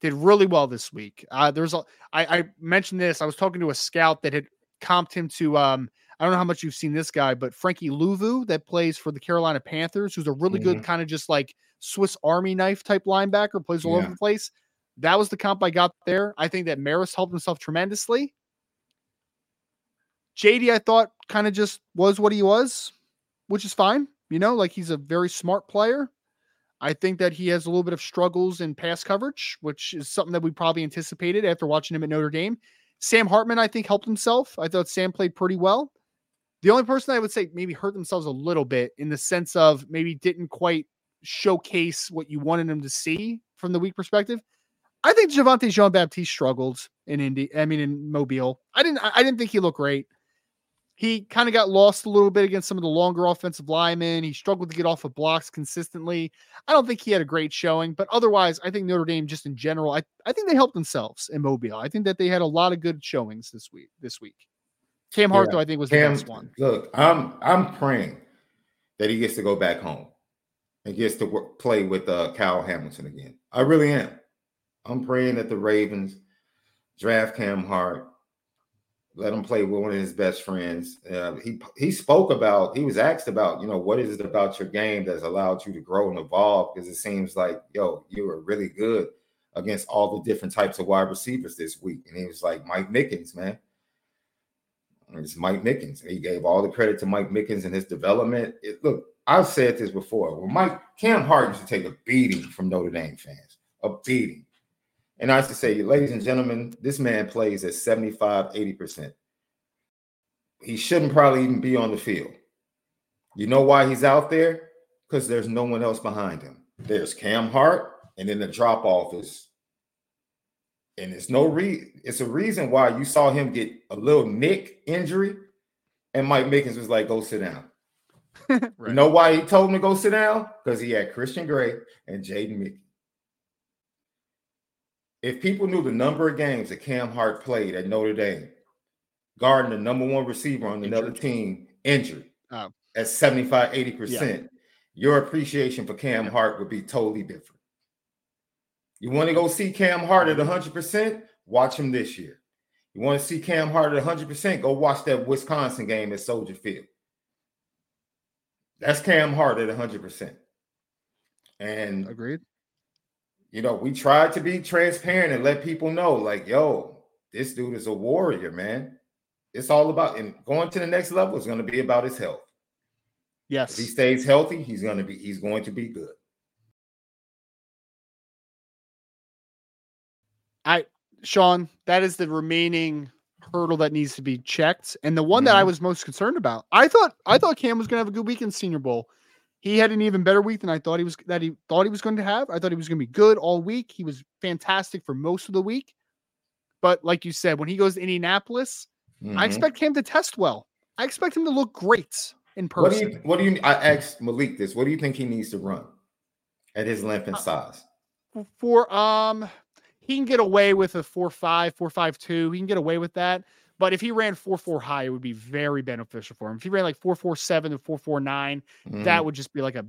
did really well this week. Uh, there's a I, I mentioned this. I was talking to a scout that had comped him to um, I don't know how much you've seen this guy, but Frankie Luvu that plays for the Carolina Panthers, who's a really mm-hmm. good kind of just like Swiss Army knife type linebacker, plays all yeah. over the place. That was the comp I got there. I think that Maris helped himself tremendously. JD, I thought kind of just was what he was, which is fine. You know, like he's a very smart player. I think that he has a little bit of struggles in pass coverage, which is something that we probably anticipated after watching him at Notre Dame. Sam Hartman, I think, helped himself. I thought Sam played pretty well. The only person I would say maybe hurt themselves a little bit in the sense of maybe didn't quite showcase what you wanted them to see from the week perspective. I think Javontae Jean Baptiste struggled in Indy. I mean, in Mobile. I didn't. I didn't think he looked great he kind of got lost a little bit against some of the longer offensive linemen. He struggled to get off of blocks consistently. I don't think he had a great showing, but otherwise, I think Notre Dame just in general, I, I think they helped themselves in Mobile. I think that they had a lot of good showings this week. This week, Cam Hart, yeah. though, I think was Cam, the best one. Look, I'm I'm praying that he gets to go back home and gets to work, play with uh, Kyle Hamilton again. I really am. I'm praying that the Ravens draft Cam Hart let him play with one of his best friends. Uh, he he spoke about he was asked about you know what is it about your game that's allowed you to grow and evolve? Because it seems like yo you were really good against all the different types of wide receivers this week. And he was like Mike Mickens man. It's Mike Mickens. He gave all the credit to Mike Mickens and his development. It, look I've said this before. Well, Mike Cam Hart used to take a beating from Notre Dame fans a beating and I to say, ladies and gentlemen, this man plays at 75, 80%. He shouldn't probably even be on the field. You know why he's out there? Because there's no one else behind him. There's Cam Hart, and then the drop off is, and it's no re it's a reason why you saw him get a little nick injury, and Mike Mickens was like, go sit down. right. [LAUGHS] You know why he told him to go sit down? Because he had Christian Gray and Jaden Mickey if people knew the number of games that Cam Hart played at Notre Dame, guarding the number one receiver on another team injured oh. at 75, 80%, yeah. your appreciation for Cam yeah. Hart would be totally different. You want to go see Cam Hart at 100%? Watch him this year. You want to see Cam Hart at 100%? Go watch that Wisconsin game at Soldier Field. That's Cam Hart at 100%. And agreed you know, we tried to be transparent and let people know, like, yo, this dude is a warrior, man. It's all about and going to the next level is going to be about his health. Yes. If he stays healthy, he's going to be he's going to be good. I Sean, that is the remaining hurdle that needs to be checked. And the one mm-hmm. that I mm-hmm. was most concerned about, I thought I thought Cam was gonna have a good week in Senior Bowl. He had an even better week than I thought he was that he thought he was going to have. I thought he was going to be good all week. He was fantastic for most of the week. But like you said, when he goes to Indianapolis, mm-hmm. I expect him to test well. I expect him to look great in person. What do you what do you I asked Malik this? What do you think he needs to run at his length and uh, size? For um he can get away with a four five, four five two. He can get away with that. But if he ran 4 4 high, it would be very beneficial for him. If he ran like 4 4 7 to 4 4 9, mm-hmm. that would just be like a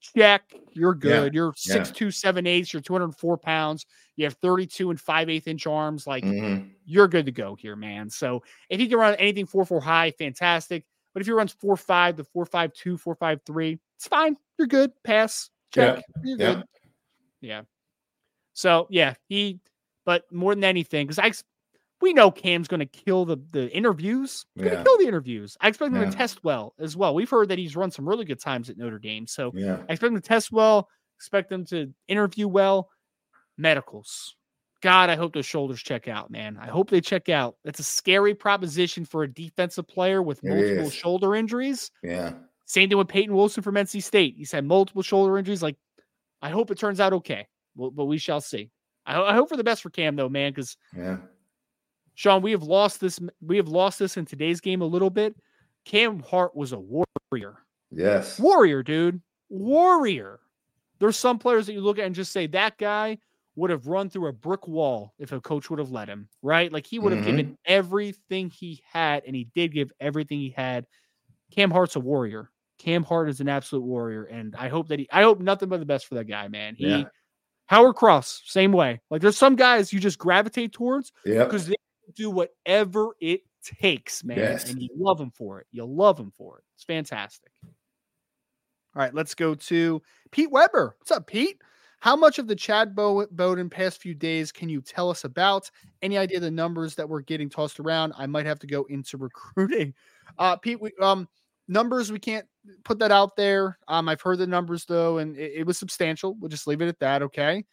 check. You're Yeah, good. You're yeah. six two, seven eighths. You're 204 pounds. You have 32 and five eighth inch arms. Like Mhm. you're good to go here, man. So if he can run anything four four high, fantastic. But if he runs four five to four five two, four five three, it's fine. You're good. Pass. Yeah, Check. You're yeah. good. Yeah. So yeah, he. But more than anything, because I, we know Cam's going to kill the the interviews. He's going Yeah. to kill the interviews. I expect him Yeah. to test well as well. We've heard that he's run some really good times at Notre Dame. So Yeah. I expect him to test well. Expect them to interview well. Medicals. God, I hope those shoulders check out, man. I hope they check out. That's a scary proposition for a defensive player with multiple shoulder injuries. Yeah. Same thing with Peyton Wilson from NC State. He's had multiple shoulder injuries. Like, I hope it turns out okay, well, but we shall see. I, I hope for the best for Cam though, man, because Yeah. Sean, we have lost this. We have lost this in today's game a little bit. Cam Hart was a warrior. Yes. Warrior, dude. Warrior. There's some players that you look at and just say that guy would have run through a brick wall if a coach would have let him, right? Like he would have Mhm. given everything he had, and he did give everything he had. Cam Hart's a warrior. Cam Hart is an absolute warrior, and I hope that he. I hope nothing but the best for that guy, man. He, Yeah. Howard Cross, same way. Like there's some guys you just gravitate towards Yep. because they do whatever it takes, man. Yes. And you love them for it. You love them for it. It's fantastic. All right, let's go to Pete Weber. What's up, Pete? How much of the Chad Bow- Bowden past few days can you tell us about? Any idea the numbers that were getting tossed around? I might have to go into [LAUGHS] recruiting. Uh, Pete, we, um, numbers we can't put that out there. Um, I've heard the numbers though, and it, it was substantial. We'll just leave it at that. Okay.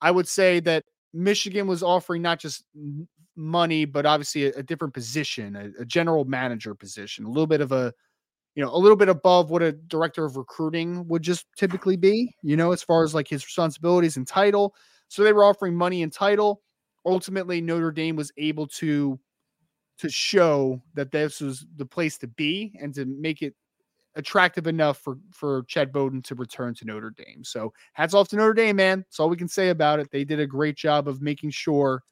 I would say that Michigan was offering not just n- money, but obviously a, a different position, a, a general manager position, a little bit of a, you know, a little bit above what a director of recruiting would just typically be, you know, as far as like his responsibilities and title. So they were offering money and title. Ultimately, Notre Dame was able to to show that this was the place to be and to make it attractive enough for for Chad Bowden to return to Notre Dame. So hats off to Notre Dame, man. That's all we can say about it. They did a great job of making sure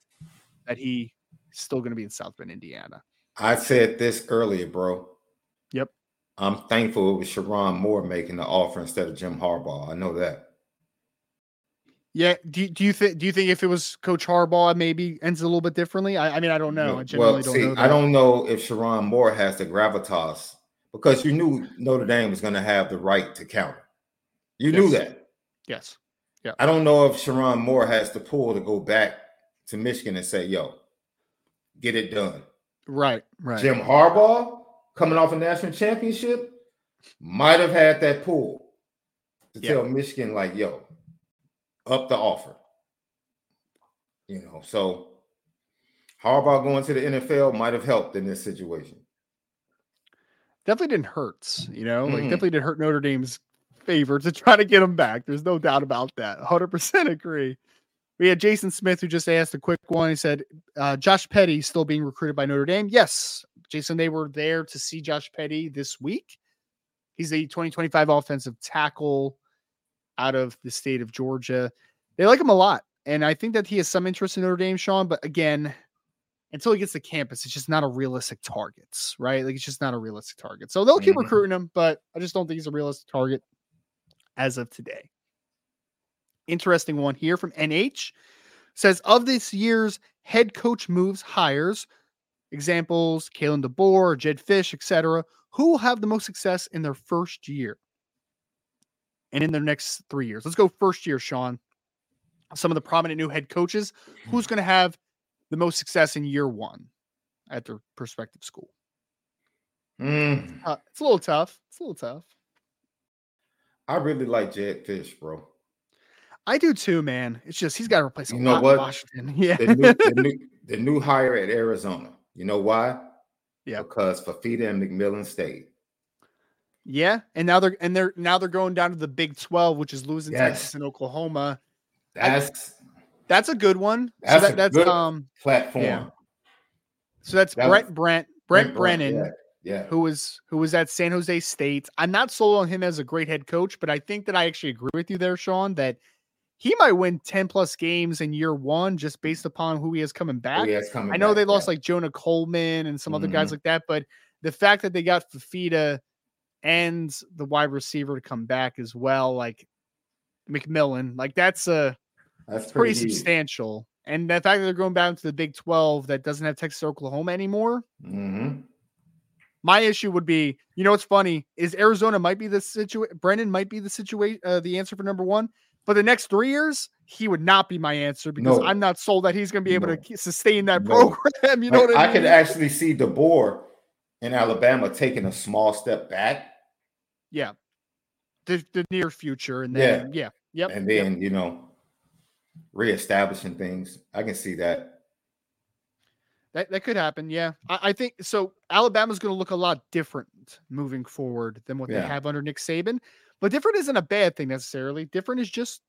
that he is still going to be in South Bend, Indiana. I said this earlier, bro. Yep. I'm thankful it was Sherrone Moore making the offer instead of Jim Harbaugh. I know that. Yeah. Do, you- do you think do you think if it was Coach Harbaugh, it maybe ends a little bit differently? I, I mean, I don't know. I generally well, don't see, know. I don't know if Sherrone Moore has the gravitas because you knew Notre Dame was going to have the right to counter. You knew that. Yes. Yeah. I don't know if Sherrone Moore has the pull to go back to Michigan and say, "Yo, get it done." Right. Right. Jim Harbaugh, coming off a national championship, might have had that pull to Yeah. tell Michigan, like, "Yo, up the offer." You know, so Harbaugh going to the NFL might have helped in this situation. definitely didn't hurt. You know, like Mhm. definitely didn't hurt Notre Dame's favor to try to get him back. There's no doubt about that. 100% agree. We had Jason Smith who just asked a quick one. He said, uh, Josh Petty still being recruited by Notre Dame. Yes, Jason, they were there to see Josh Petty this week. He's a 2025 offensive tackle out of the state of Georgia. They like him a lot. And I think that he has some interest in Notre Dame, Sean. But again, until he gets to campus, it's just not a realistic target, right? Like it's just not a realistic target. So they'll keep Mhm. recruiting him, but I just don't think he's a realistic target as of today. Interesting one here from NH says of this year's head coach moves hires, examples Kalen DeBoer, Jedd Fisch, etc. Who will have the most success in their first year and in their next three years? Let's go first year, Sean. Some of the prominent new head coaches. Who's going to have the most success in year one at their prospective school? Mm, Uh, it's a little tough. It's a little tough. I really like Jedd Fisch, bro. I do too, man. It's just he's got to replace You know what? Washington. [LAUGHS] Yeah. The new, the new, the new hire at Arizona. You know why? Yeah. Because Fifita and McMillan stayed. Yeah, and now they're and they're now they're going down to the Big Twelve, which is losing Yes. Texas and Oklahoma. That's That's a good one. That's so a that, that's good um platform. Yeah. so that's that Brent was- Brent Brent Brent, Brennan, Yeah. yeah. who was who was at San Jose State. I'm not sold on him as a great head coach, but I think that I actually agree with you there, Sean, that he might win 10 plus games in year one just based upon who he has coming back. It's coming I know back, they lost yeah. like Jonah Coleman and some other guys Mhm. like that, but the fact that they got Fifita and the wide receiver to come back as well, like McMillan. Like that's a That's pretty, pretty, substantial. And the fact that they're going back to the Big 12 that doesn't have Texas Oklahoma anymore. hmm My issue would be, you know, what's funny is Arizona might be the situation. Brendan might be the situation, uh, the answer for number one. But the next three years, he would not be my answer because No. I'm not sold that he's going to be able No. to sustain that No. program. [LAUGHS] You know what I mean? could actually see DeBoer in Alabama taking a small step back, yeah, the, the near future, and then yeah, yep, and yep. then you know, reestablishing things. I can see that. That that could happen. Yeah, I, I think so. Alabama's going to look a lot different moving forward than what they have under Nick Saban. But different isn't a bad thing necessarily. Different is just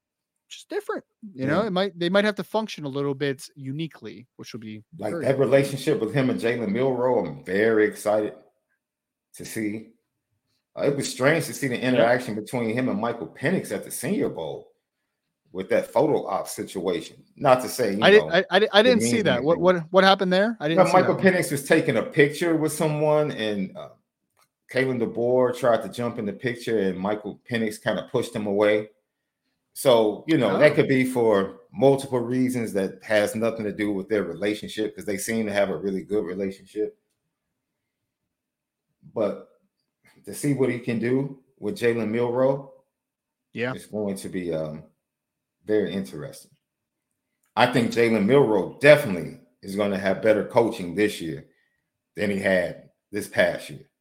just different. You know, it might they might have to function a little bit uniquely, which will be Like that cool. relationship with him and Jalen Milroe, I'm very excited to see. Uh, it was strange to see the interaction between him and Michael Penix at the Senior Bowl with that photo op situation. Not to say, you I know, didn't. I, I, I didn't see that. What what what happened there? I didn't. See Michael that. Penix was taking a picture with someone, and uh, Kalen DeBoer tried to jump in the picture, and Michael Penix kind of pushed him away. So you know Oh. that could be for multiple reasons that has nothing to do with their relationship because they seem to have a really good relationship. But to see what he can do with Jalen Milroe, Yeah. is going to be um, very interesting. I think Jalen Milroe definitely is going to have better coaching this year than he had this past year.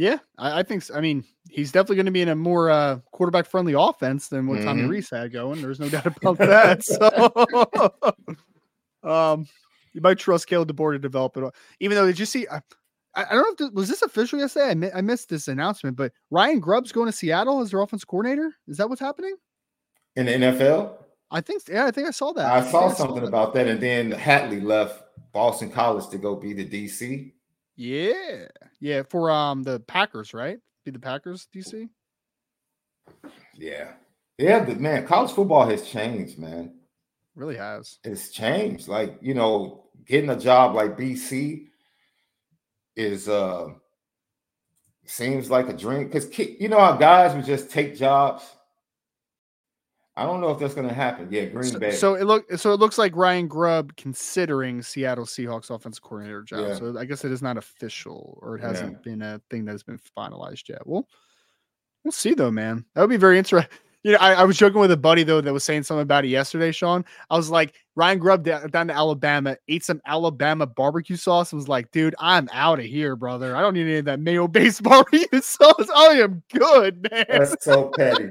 Yeah, I, I think. So. I mean, he's definitely going to be in a more uh, quarterback friendly offense than what Tommy Mhm. Rees had going. There's no doubt about that. [LAUGHS] So, [LAUGHS] um, you might trust Caleb DeBoer to develop it. Even though, did you see? I, I I don't know if this, was this official yesterday. I, mi- I missed this announcement, but Ryan Grubb's going to Seattle as their offense coordinator. Is that what's happening? In the NFL, I think. Yeah, I think I saw that. I think saw something that. about that, and then Hafley left Boston College to go be the DC. Yeah, yeah, for um the Packers, right? Be the Packers, DC. Yeah, yeah, but man, college football has changed, man. Really has. It's changed. Like you know, getting a job like BC is uh seems like a dream because you know how guys would just take jobs. I don't know if that's going to happen. Yeah, Green So, Bay. so it look so it looks like Ryan Grubb considering Seattle Seahawks offensive coordinator job. Yeah. So I guess it is not official or it hasn't been a thing that has been finalized yet. Well, we'll see though, man. That would be very interesting. You know, I, I was joking with a buddy though that was saying something about it yesterday, Sean. I was like, Ryan Grubb da- down to Alabama, ate some Alabama barbecue sauce, and was like, dude, I'm out of here, brother. I don't need any of that mayo-based [LAUGHS] barbecue sauce. I am good, man. that's so petty.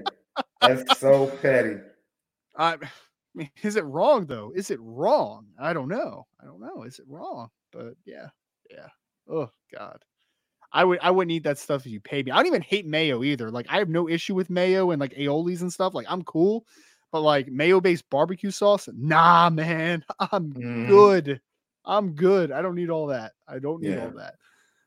That's so petty. [LAUGHS] I I [SIGHS] mean, is it wrong though? Is it wrong? I don't know. I don't know. Is it wrong? But yeah, yeah. Oh God. I would I wouldn't eat that stuff if you paid me. I don't even hate mayo either. Like I have no issue with mayo and like aiolis and stuff. Like I'm cool. But like mayo based barbecue sauce, nah, man. [LAUGHS] I'm Mhm. good. I'm good. I don't need all that. I don't need Yeah. all that.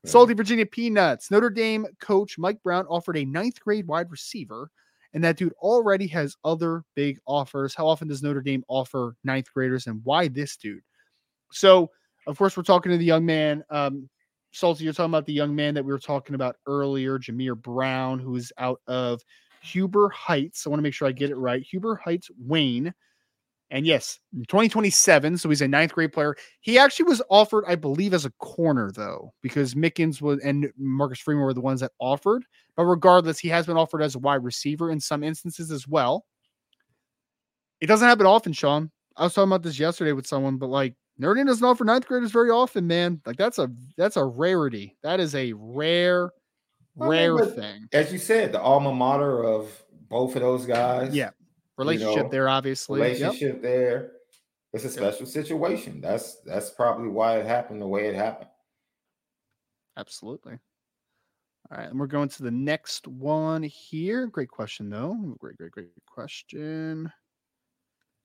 Yeah. Salty Virginia Peanuts. Notre Dame coach Mike Brown offered a ninth grade wide receiver, and that dude already has other big offers. How often does Notre Dame offer ninth graders, and why this dude? So, of course, we're talking to the young man. Um, Salty, you're talking about the young man that we were talking about earlier, Jameer Brown, who is out of Huber Heights. I want to make sure I get it right. Huber Heights, Wayne. And yes, 2027. So he's a ninth grade player. He actually was offered, I believe, as a corner, though, because Mickens was and Marcus Freeman were the ones that offered. But regardless, he has been offered as a wide receiver in some instances as well. It doesn't happen often, Sean. I was talking about this yesterday with someone, but like Notre Dame doesn't offer ninth graders very often, man. Like that's a that's a rarity. That is a rare, I mean, rare thing. As you said, the alma mater of both of those guys. Yeah. Relationship know, there, obviously. Yep. relationship there. It's a special situation. That's that's probably why it happened the way it happened. Absolutely. All right, and we're going to the next one here. Great question, though. Great, great, great question.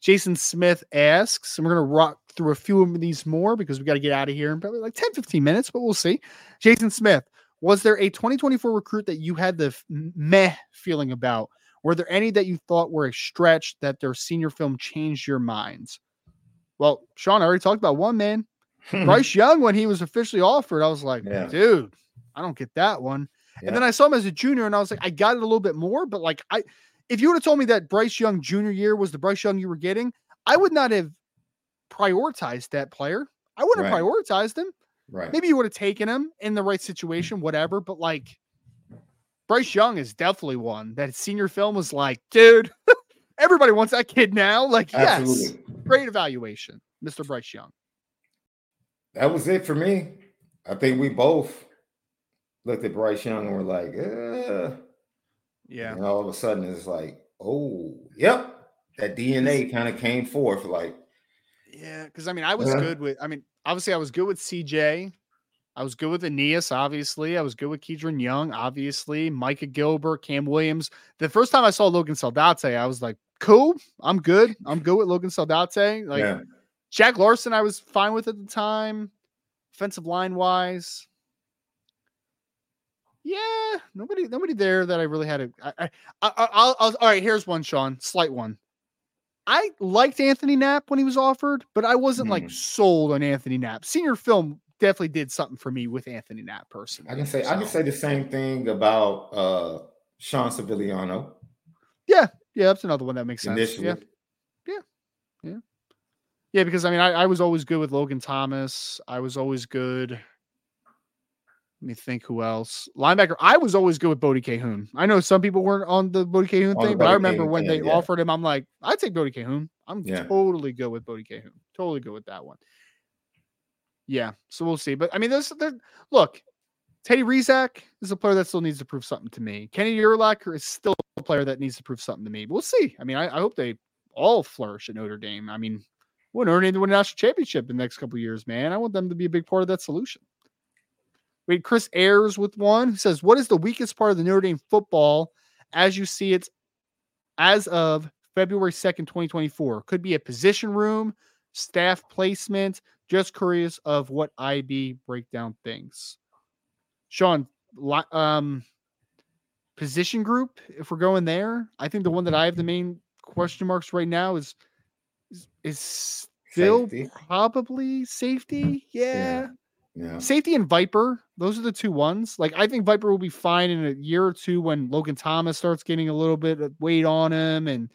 Jason Smith asks, and we're going to rock through a few of these more because we got to get out of here in probably like 10, 15 minutes, but we'll see. Jason Smith, was there a 2024 recruit that you had the meh feeling about? Were there any that you thought were a stretch that their senior film changed your minds? Well, Sean, I already talked about one man. [LAUGHS] Bryce Young, when he was officially offered, I was like, Yeah. dude, I don't get that one. Yeah. And then I saw him as a junior, and I was like, I got it a little bit more. But like, I if you would have told me that Bryce Young junior year was the Bryce Young you were getting, I would not have prioritized that player. I wouldn't have prioritized him. Right. Maybe you would have taken him in the right situation, whatever. But like, Bryce Young is definitely one that senior film was like, dude, [LAUGHS] everybody wants that kid now. Like, yes, great evaluation, Mr. Bryce Young. That was it for me. I think we both looked at Bryce Young and were like, uh, Yeah. and all of a sudden it's like, oh, yep. That DNA kind of came forth. Like, Yeah, because I mean, I was Yeah. good with. I mean, obviously, I was good with CJ. I was good with Aeneas, obviously. I was good with Kedren Young, obviously. Micah Gilbert, Cam Williams. The first time I saw Logan Saldate, I was like, cool. I'm good. I'm good with Logan Saldate. Like yeah, Jack Larson, I was fine with at the time. Offensive line wise. Yeah, nobody, nobody there that I really had a. I, I, I, I'll, I'll, all right, here's one, Sean. Slight one. I liked Anthony Knapp when he was offered, but I wasn't like Mhm. sold on Anthony Knapp. Senior film definitely did something for me with Anthony Knapp personally. I can say I can say the same thing about uh Sean Sevillano yeah, yeah, that's another one that makes sense. initially. Yeah, yeah, Yeah, because I mean, I, I was always good with Logan Thomas. I was always good. Let me think who else. Linebacker. I was always good with Bodie Kahoun. I know some people weren't on the Bodie Kahoun On thing, but I remember Kahoun when they yeah. offered him, I'm like, I'd take Bodie Kahoun. I'm Yeah. totally good with Bodie Kahoun. Totally good with that one. Yeah, so we'll see. But I mean, there, look, Teddy Rezac is a player that still needs to prove something to me. Kenny Urlacher is still a player that needs to prove something to me. But we'll see. I mean, I, I hope they all flourish at Notre Dame. I mean, we want Notre Dame to win a national championship in the next couple of years, man. I want them to be a big part of that solution. Wait, Chris Ayers with one who says, What is the weakest part of the Notre Dame football as you see it as of February 2nd, 2024? Could be a position room, staff placement. Just curious of what IB breakdown thinks. Sean, um, position group, if we're going there, I think the one that I have the main question marks right now is is, is still Safety. probably safety. Yeah. Yeah. Safety and Viper, those are the two ones. Like I think Viper will be fine in a year or two when Logan Thomas starts getting a little bit of weight on him and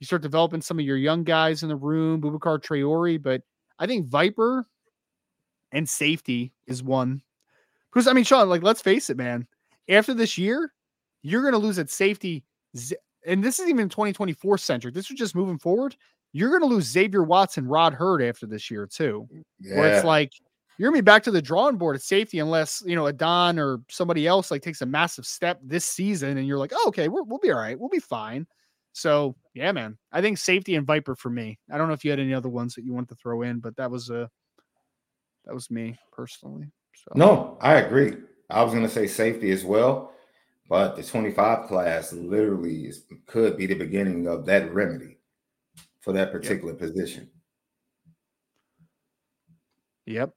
you start developing some of your young guys in the room, Boubacar Traore. But I think Viper and safety is one. Because I mean, Sean, like let's face it, man. After this year, you're gonna lose at safety. And this is even 2024 centric. This is just moving forward. You're gonna lose Xavier Watson, Rod Heard after this year, too Yeah. where it's like you're gonna be back to the drawing board at safety unless you know Adon or somebody else like takes a massive step this season, and you're like, oh, okay, we're, we'll be all right, we'll be fine. So yeah, man, I think safety and Viper for me. I don't know if you had any other ones that you wanted to throw in, but that was uh that was me personally. So No, I agree. I was going to say safety as well, but the 25 class literally is, could be the beginning of that remedy for that particular position. Yep.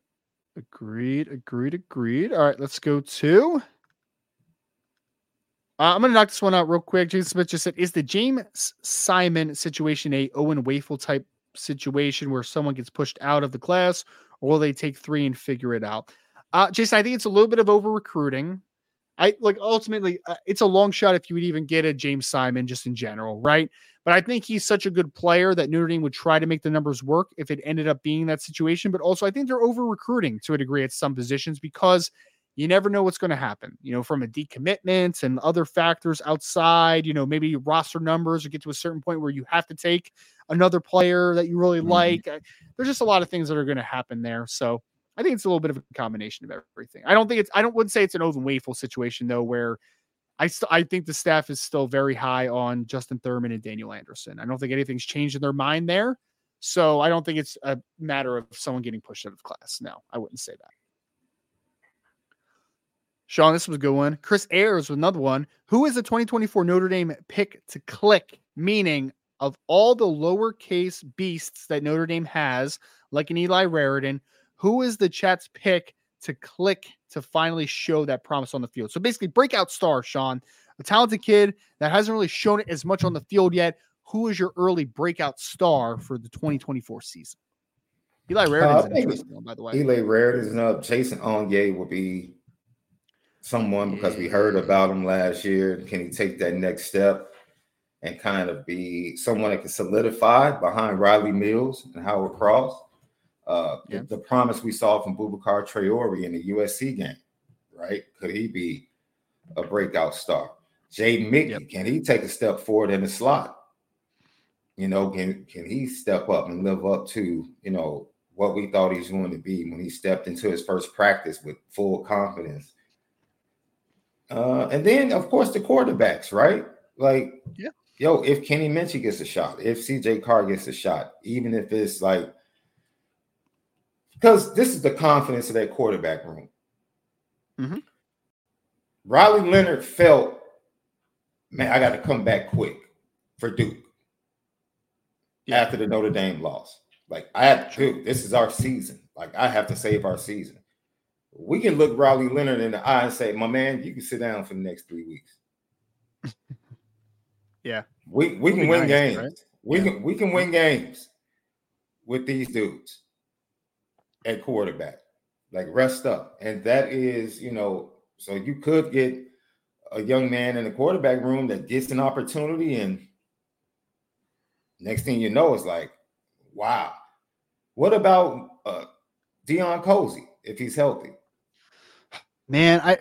Agreed. Agreed. Agreed. All right, let's go to. Uh, I'm going to knock this one out real quick. Jason Smith just said, "Is the James Simon situation a Owen Wafle type situation where someone gets pushed out of the class, or will they take three and figure it out?" Uh, Jason, I think it's a little bit of over recruiting. I like ultimately, uh, it's a long shot if you would even get a James Simon just in general, right? But I think he's such a good player that Notre Dame would try to make the numbers work if it ended up being that situation. But also, I think they're over recruiting to a degree at some positions because you never know what's going to happen, you know, from a decommitment and other factors outside, you know, maybe roster numbers or get to a certain point where you have to take another player that you really Mhm. like. There's just a lot of things that are going to happen there. So I think it's a little bit of a combination of everything. I don't think it's, I don't wouldn't say it's an Owen Wafle situation though, where I st- I think the staff is still very high on Justin Thurman and Daniel Anderson. I don't think anything's changed in their mind there. So I don't think it's a matter of someone getting pushed out of class. No, I wouldn't say that. Sean, this was a good one. Chris Ayers was another one. Who is the 2024 Notre Dame pick to click? Meaning, of all the lowercase beasts that Notre Dame has, like an Eli Raridon, who is the chat's pick to click to finally show that promise on the field? So basically, breakout star, Sean, a talented kid that hasn't really shown it as much on the field yet. Who is your early breakout star for the 2024 season? Eli uh, Raridon's an interesting one, by the way. Eli Raridon up. Jason Onye will be someone because we heard about him last year. Can he take that next step and kind of be someone that can solidify behind Rylie Mills and Howard Cross? Uh, yeah. the, the, promise we saw from Boubacar Traore in the USC game, right? Could he be a breakout star? Jaden Mickey, yep. can he take a step forward in the slot? You know, can can he step up and live up to you know what we thought he was going to be when he stepped into his first practice with full confidence? Uh, and then, of course, the quarterbacks, right? Like, yeah, yo, if Kenny Minchey gets a shot, if CJ Carr gets a shot, even if it's like, because this is the confidence of that quarterback room. Mm-hmm. Riley Leonard felt, man, I got to come back quick for Duke yeah. after the Notre Dame loss. Like, I have to, this is our season. Like, I have to save our season we can look Riley Leonard in the eye and say, "My man, you can sit down for the next three weeks." [LAUGHS] yeah, we we can win nice, games. Right? We yeah. can we can win games with these dudes at quarterback. Like rest up, and that is you know, so you could get a young man in the quarterback room that gets an opportunity, and next thing you know, it's like, wow. What about uh, Deion Colzie if he's healthy? man, I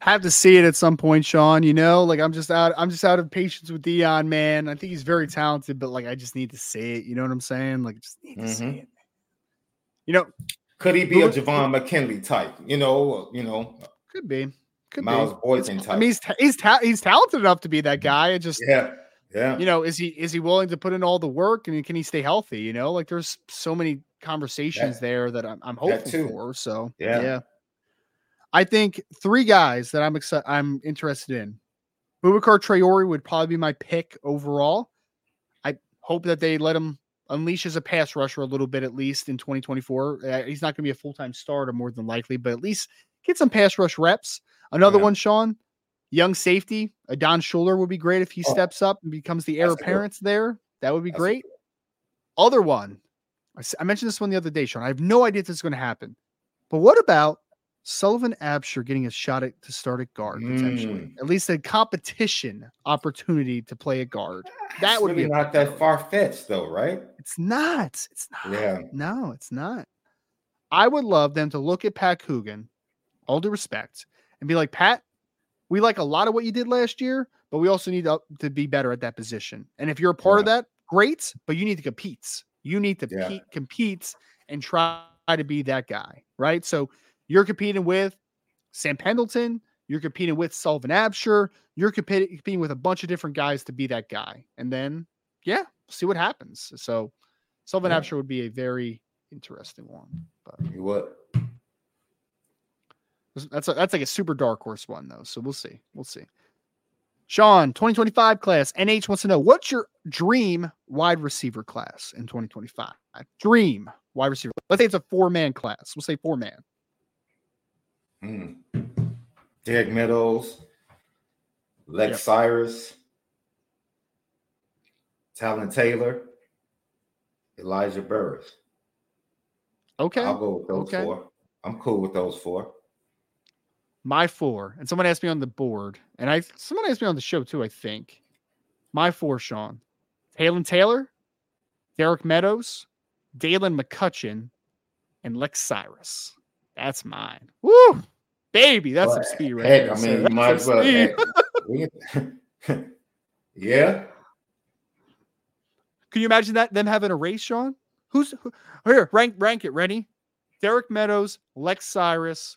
have to see it at some point, Sean. You know, like I'm just out, I'm just out of patience with Deion, man. I think he's very talented, but like I just need to see it. You know what I'm saying? Like just need to mm-hmm. see it. You know, could he be a Javon McKinley type? You know, you know, could be. Could Miles be. Boykin type. I mean, he's he's ta- he's talented enough to be that guy. It just yeah. Yeah. You know, is he is he willing to put in all the work and can he stay healthy? You know, like there's so many conversations that, there that I'm, I'm hopeful for. So yeah. yeah. I think three guys that I'm excited, I'm interested in. Boubacar Traore would probably be my pick overall. I hope that they let him unleash as a pass rusher a little bit at least in 2024. Uh, he's not going to be a full time starter more than likely, but at least get some pass rush reps. Another yeah. one, Sean, young safety, Adon Shuler would be great if he oh, steps up and becomes the heir apparent there. That would be that's great. Other one, I mentioned this one the other day, Sean. I have no idea if this is going to happen, but what about Sullivan Absher getting a shot at to start at guard potentially, mm. at least a competition opportunity to play a guard. That would really be not that far fetched, though, right? It's not. It's not. Yeah. No, it's not. I would love them to look at Pat Coogan, all due respect, and be like, Pat, we like a lot of what you did last year, but we also need to, to be better at that position. And if you're a part yeah. of that, great, but you need to compete. You need to yeah. pe- compete and try to be that guy, right? So you're competing with Sam Pendleton. You're competing with Sullivan Absher. You're competing, competing with a bunch of different guys to be that guy. And then, yeah, see what happens. So Sullivan yeah. Absher would be a very interesting one. But what? That's a, that's like a super dark horse one though. So we'll see. We'll see. Sean, 2025 class. NH wants to know what's your dream wide receiver class in 2025? Dream wide receiver. Let's say it's a four man class. We'll say four man. Mm. Derek Meadows, Lex yep. Cyrus, Talon Taylor, Elijah Burris. Okay. I'll go with those okay. four. I'm cool with those four. My four. And someone asked me on the board, and I someone asked me on the show too, I think. My four, Sean. Talon Taylor, Derek Meadows, Dalen McCutcheon, and Lex Cyrus. That's mine. Woo! Baby. That's some speed right heck, there. I mean, you might as well. [LAUGHS] [LAUGHS] yeah. Can you imagine that them having a race, Sean? Who's who, here? Rank rank it. Ready? Derek Meadows, Lex Cyrus,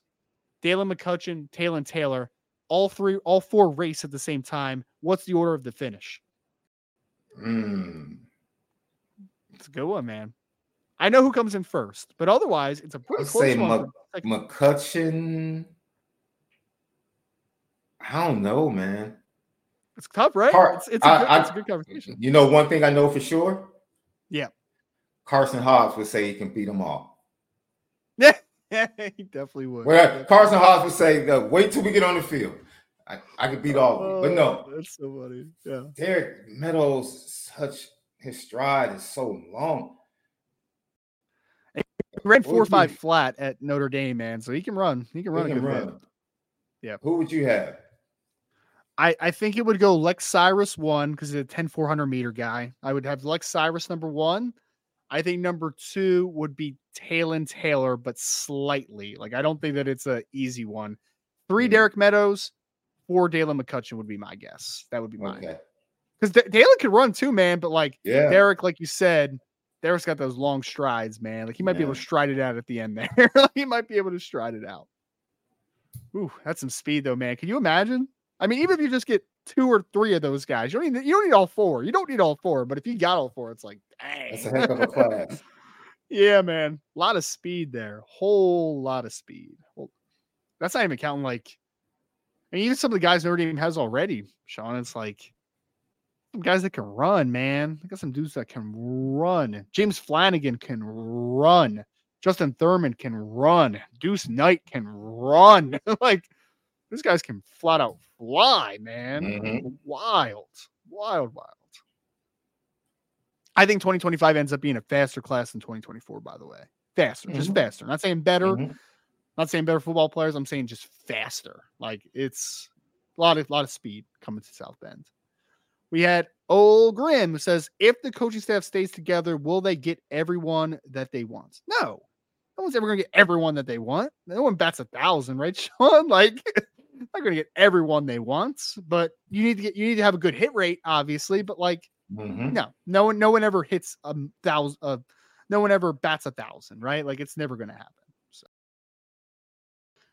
Dalen McCutcheon, Talon Taylor. All three, all four race at the same time. What's the order of the finish? Mm. It's a good one, man. I know who comes in first, but otherwise, it's a pretty I'll close say one. McCutcheon, I don't know, man. It's tough, right? Car- it's, it's, a I, good, I, it's a good conversation. You know, one thing I know for sure. Yeah. Carson Hobbs would say he can beat them all. Yeah, [LAUGHS] yeah, he definitely would. Well, definitely. Carson Hobbs would say, "Wait till we get on the field. I, I could beat all of them." But no, oh, that's so funny. Yeah, Derek Meadows, such his stride is so long. He ran four or five flat at Notre Dame, man. So he can run. He can run. He can run. Yep. Who would you have? I, I think it would go Lex Cyrus one because he's a 10 400 meter guy. I would have Lex Cyrus number one. I think number two would be Talon Taylor, but slightly. Like I don't think that it's a easy one. Three Mm. Derek Meadows, four Dalen McCutcheon would be my guess. That would be mine. Okay. Because D- Dalen could run too, man. But like Yeah. Derek, like you said, Derek's got those long strides, man. Like he might be able to stride it out at the end there. [LAUGHS] he might be able to stride it out. Ooh, that's some speed though, man. Can you imagine? I mean, even if you just get two or three of those guys, you don't need you don't need all four. You don't need all four, but if you got all four, it's like, That's a dang. heck of a class. [LAUGHS] yeah, man. A lot of speed there. Whole lot of speed. Well, that's not even counting like I mean, even some of the guys Notre Dame has already, Sean. It's like some guys that can run, man. I got some dudes that can run. James Flanagan can run. Justin Thurman can run. Deuce Knight can run. [LAUGHS] like these guys can flat out fly, man. Mhm. Wild, wild, wild. I think 2025 ends up being a faster class than 2024, by the way. Faster, just Mhm. faster. Not saying better, Mhm. not saying better football players. I'm saying just faster. Like it's a lot of lot of speed coming to South Bend. We had Old Grim who says, if the coaching staff stays together, will they get everyone that they want? No. No one's ever gonna get everyone that they want. No one bats a thousand, right, [LAUGHS] Sean? Like not gonna get everyone they want, but you need to get you need to have a good hit rate, obviously. But like, Mhm. no, no one, no one ever hits a thousand. Uh, no one ever bats a thousand, right? Like it's never gonna happen. So,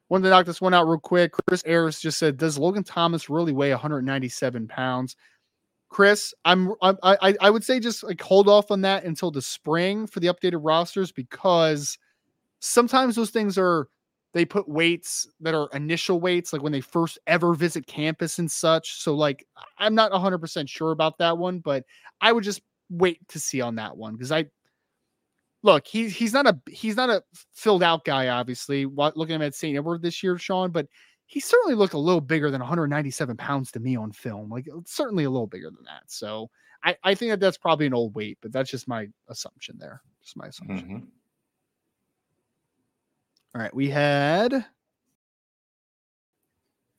wanted to knock this one out real quick. Chris Ayers just said, "Does Logan Thomas really weigh 197 pounds?" Chris, I'm, I'm I I would say just like hold off on that until the spring for the updated rosters because sometimes those things are they put weights that are initial weights like when they first ever visit campus and such so like i'm not 100% sure about that one but i would just wait to see on that one because i look he's he's not a he's not a filled out guy obviously wa- looking at him at st edward this year sean but he certainly looked a little bigger than 197 pounds to me on film like certainly a little bigger than that so i i think that that's probably an old weight but that's just my assumption there just my assumption Mhm. All right, we had.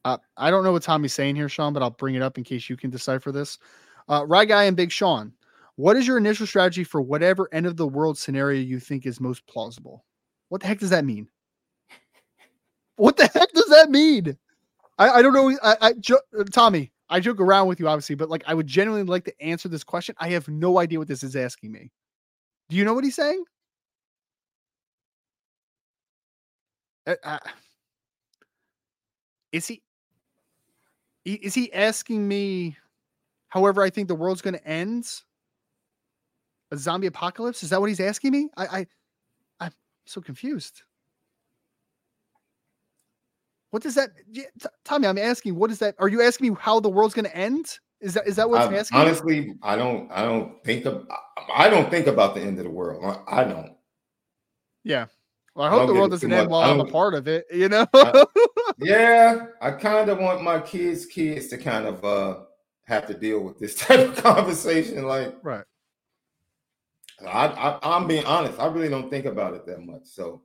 Uh, I don't know what Tommy's saying here, Sean, but I'll bring it up in case you can decipher this. Uh, Rye Guy and Big Sean, what is your initial strategy for whatever end of the world scenario you think is most plausible? What the heck does that mean? [LAUGHS] What the heck does that mean? I, I don't know. I, I jo- uh, Tommy, I joke around with you, obviously, but like I would genuinely like to answer this question. I have no idea what this is asking me. Do you know what he's saying? Uh, uh, is he is he asking me however i think the world's going to end a zombie apocalypse is that what he's asking me i i i'm so confused what does that yeah, T- tommy i'm asking what is that are you asking me how the world's going to end is that is that what i'm asking you? honestly, I don't. I don't think of. I- I don't think about the end of the world. I, I don't. yeah well i hope don't the world doesn't end while i'm a part of it you know I- [LAUGHS] Yeah, I kind of want my kids' kids to kind of uh have to deal with this [LAUGHS] type of conversation. Like, right I, I, I'm being honest. I really don't think about it that much. So,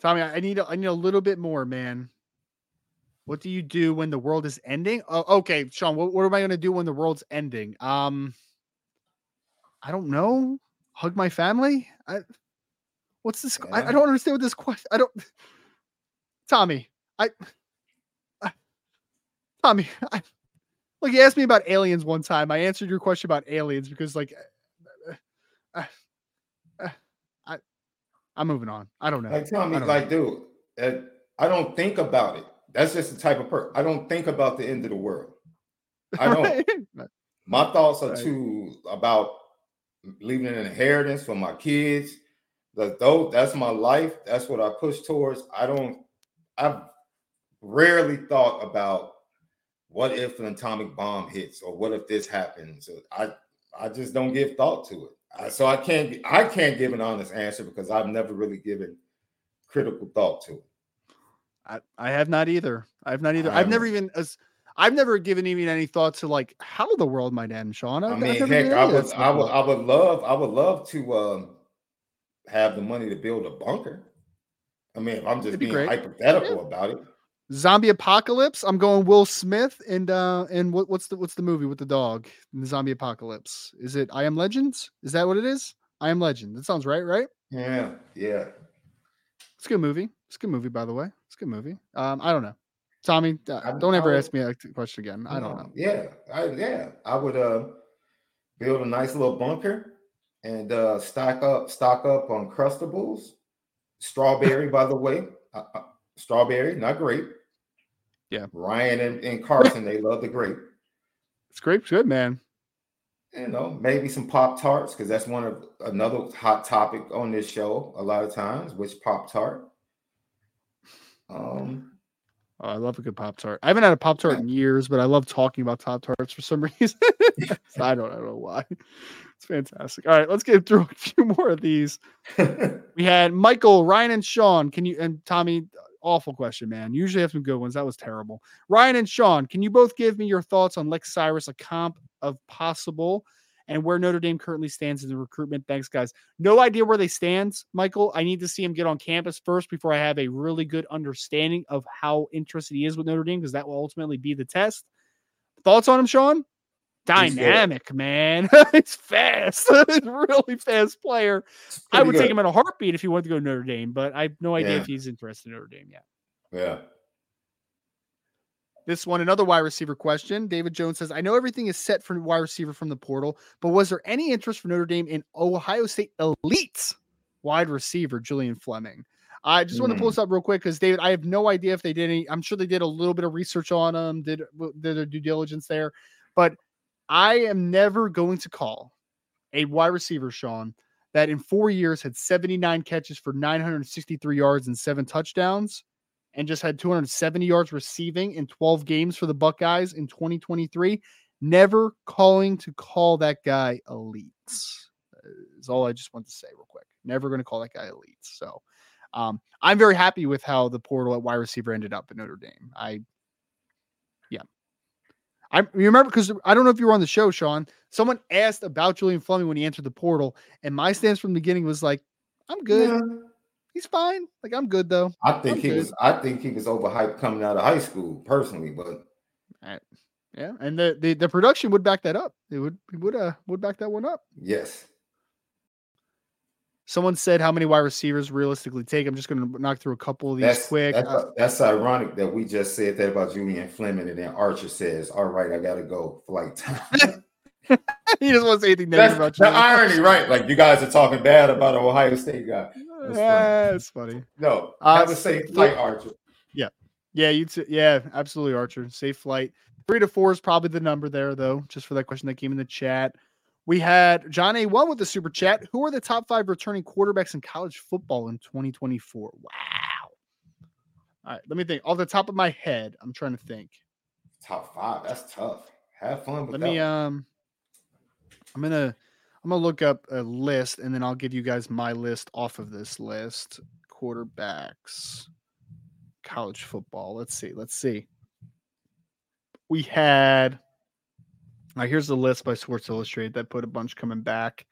Tommy, I I need a, I need a little bit more, man. What do you do when the world is ending? Oh, okay, Sean. What, what am I going to do when the world's ending? Um, I don't know. Hug my family. I, what's this? I, I don't understand what this question. I don't. Tommy, I, I Tommy, [LAUGHS] I, like you asked me about aliens one time. I answered your question about aliens because like, uh, uh, uh, I, I'm moving on. I don't know. like, I don't like, dude, uh, I don't think about it. That's just the type of person. I don't think about the end of the world. [LAUGHS] I don't. Right. My thoughts are Right. too about leaving an inheritance for my kids. Though that's my life. That's what I push towards. I don't. I've rarely thought about what if an atomic bomb hits or what if this happens. I I just don't give thought to it. I, so I can't I can't give an honest answer because I've never really given critical thought to it. I, I have not either. I have not either. I I've never even as I've never given even any thought to like how the world might end, Sean. I've, I mean, heck, I would, I would. I would love, I would love to um, have the money to build a bunker. I mean, if I'm just It'd be being great. hypothetical about it, Zombie apocalypse. I'm going Will Smith and uh and what, what's the what's the movie with the dog in the zombie apocalypse? Is it I Am Legends? Is that what it is? I Am Legend. That sounds right, right? Yeah, yeah. It's a good movie. It's a good movie, by the way. It's a good movie. Um, I don't know. Tommy, uh, I- don't ever I ask me that question again. I don't know. Yeah, I yeah, I would uh build a nice little bunker and uh stock up stock up on crustables. Strawberry, by the way. Uh, uh, strawberry, not grape. Yeah. Ryan and, and Carson, they love the grape. It's great, it's good, man. You know, maybe some Pop Tarts, because that's one of another hot topic on this show a lot of times, which Pop Tart. Um Oh, I love a good Pop Tart. I haven't had a Pop Tart in years, but I love talking about Pop Tarts for some [LAUGHS] reason. [LAUGHS] So I don't, I don't know why. It's fantastic. All right, let's get through a few more of these. [LAUGHS] We had Michael, Ryan, and Sean. Can you and Tommy? Awful question, man. Usually have some good ones. That was terrible. Ryan and Sean, can you both give me your thoughts on Lex Cyrus, a comp of possible, and where Notre Dame currently stands in the recruitment? Thanks, guys. No idea where they stand, Michael. I need to see him get on campus first before I have a really good understanding of how interested he is with Notre Dame, because that will ultimately be the test. Thoughts on him, Sean? Dynamic, man. [LAUGHS] it's fast. [LAUGHS] A really fast player. I would take him in a heartbeat if he wanted to go to Notre Dame, but I have no idea Yeah. if he's interested in Notre Dame yet. Yeah. This one, another wide receiver question. David Jones says, I know everything is set for wide receiver from the portal, but was there any interest for Notre Dame in Ohio State elite wide receiver, Julian Fleming? I just want to pull Hmm. this up real quick because David, I have no idea if they did any. I'm sure they did a little bit of research on them, did, did their due diligence there, but I am never going to call a wide receiver, Sean, that in four years had 79 catches for 963 yards and seven touchdowns and just had 270 yards receiving in 12 games for the Buckeyes in 2023. Never calling to call that guy elite. Is all I just want to say real quick. Never going to call that guy elite. So um, I'm very happy with how the portal at wide receiver ended up at Notre Dame. I, yeah. I remember because I don't know if you were on the show, Sean. Someone asked about Julian Fleming when he entered the portal, and my stance from the beginning was like, I'm good. Yeah. He's fine. Like, I'm good though. I think I'm he good. was I think he was overhyped coming out of high school, personally, but Yeah, and the, the the production would back that up. It would it would uh would back that one up. yes. Someone said how many wide receivers realistically take. I'm just going to knock through a couple of these That's quick. That's, Uh, that's ironic that we just said that about Julian Fleming, and then Archer says, "All right, I gotta go flight time." [LAUGHS] he doesn't want to say anything negative about you. the irony, right? Like you guys are talking bad about an Ohio State guy. [LAUGHS] That's funny. It's funny. No, Uh, would say safe flight, Archer. Yeah, yeah, you too. Yeah, absolutely, Archer. Safe flight. Three to four is probably the number there, though, just for that question that came in the chat. We had John A1 with the super chat. Who are the top five returning quarterbacks in college football in 2024? Wow. All right, let me think. Off the top of my head, I'm trying to think. Top five. That's tough. Have fun with Let that. me one. um I'm gonna I'm gonna look up a list and then I'll give you guys my list off of this list. Quarterbacks, college football. Let's see. Let's see. We had right, here's the list by Sports Illustrated that put a bunch coming back.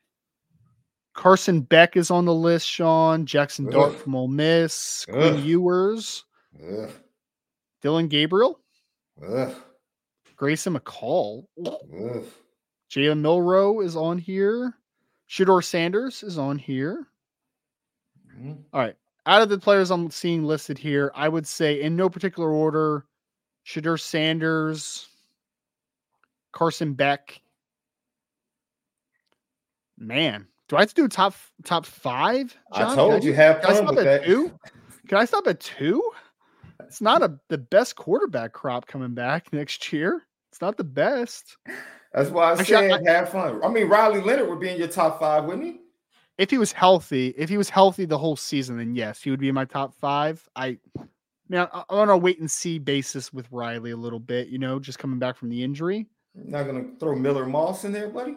Carson Beck is on the list, Sean. Jackson Dart Ugh. from Ole Miss. Quinn Ugh. Ewers. Ugh, Dillon Gabriel. Grayson McCall. Jalen Milroe is on here. Shedeur Sanders is on here. Mhm. All right. Out of the players I'm seeing listed here, I would say in no particular order, Shedeur Sanders, Carson Beck. Man, do I have to do top top five? I John? Can told you have I fun stop with at that. two? Can I stop at two? It's not a the best quarterback crop coming back [LAUGHS] next year. It's not the best. That's why I Actually, said have fun. I mean, Riley Leonard would be in your top five, wouldn't he? if he was healthy, if he was healthy the whole season, then yes, he would be in my top five. I, man, I- I'm on a wait and see basis with Riley a little bit, you know, just coming back from the injury. You're not gonna throw Miller Moss in there, buddy.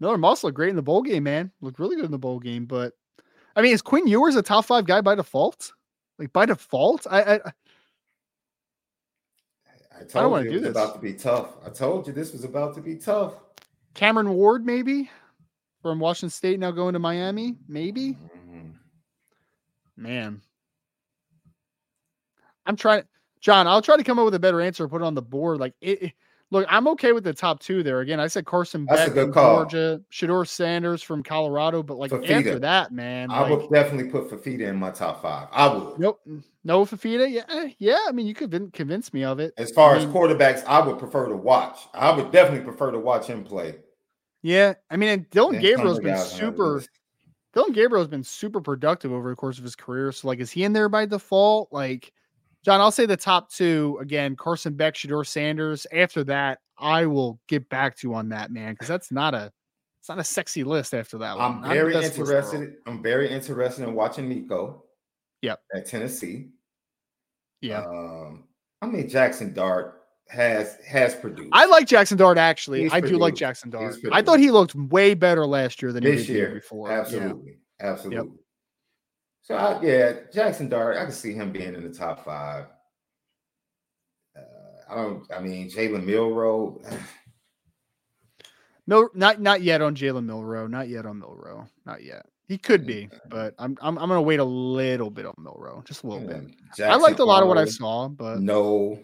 Miller Moss looked great in the bowl game, man. Looked really good in the bowl game, but I mean, is Quinn Ewers a top five guy by default? Like by default, I, I I told don't wanna you do it was this. about to be tough. I told you this was about to be tough. Cameron Ward maybe from Washington State now going to Miami, maybe. Mhm. Man, I'm trying John, I'll try to come up with a better answer. Put it on the board. Like it, it- look, I'm okay with the top two there. Again, I said Carson Beck from call. Georgia, Shedeur Sanders from Colorado, but like Fifita. after that, man, I like, would definitely put Fifita in my top five. I would. nope, no Fifita. Yeah, eh, yeah. I mean, you could convince me of it. As far I as quarterbacks, I would prefer to watch. I would definitely prefer to watch him play. Yeah, I mean, and Dillon some Gabriel's been guys on that super. Dillon Gabriel's been super productive over the course of his career. So, like, is he in there by default? Like, John, I'll say the top two again: Carson Beck, Shedeur Sanders. After that, I will get back to you on that, man, because that's not a, it's not a sexy list. After that, one. I'm very best list in the world. interested. I'm very interested in watching Nico. Yep. At Tennessee. Yeah, Um, I mean Jackson Dart has has produced. I like Jackson Dart. Actually, He's I do like. Jackson Dart. I thought he looked way better last year than he this did year before. Yeah. Absolutely. Absolutely. So I, yeah, Jackson Dart, I can see him being in the top five. Uh, I don't. I mean, Jalen Milroe. [SIGHS] No, not not yet on Jalen Milroe. Not yet on Milroe. Not yet. He could be, but I'm I'm, I'm gonna wait a little bit on Milroe, just a little bit. I liked a lot of what I saw, but No,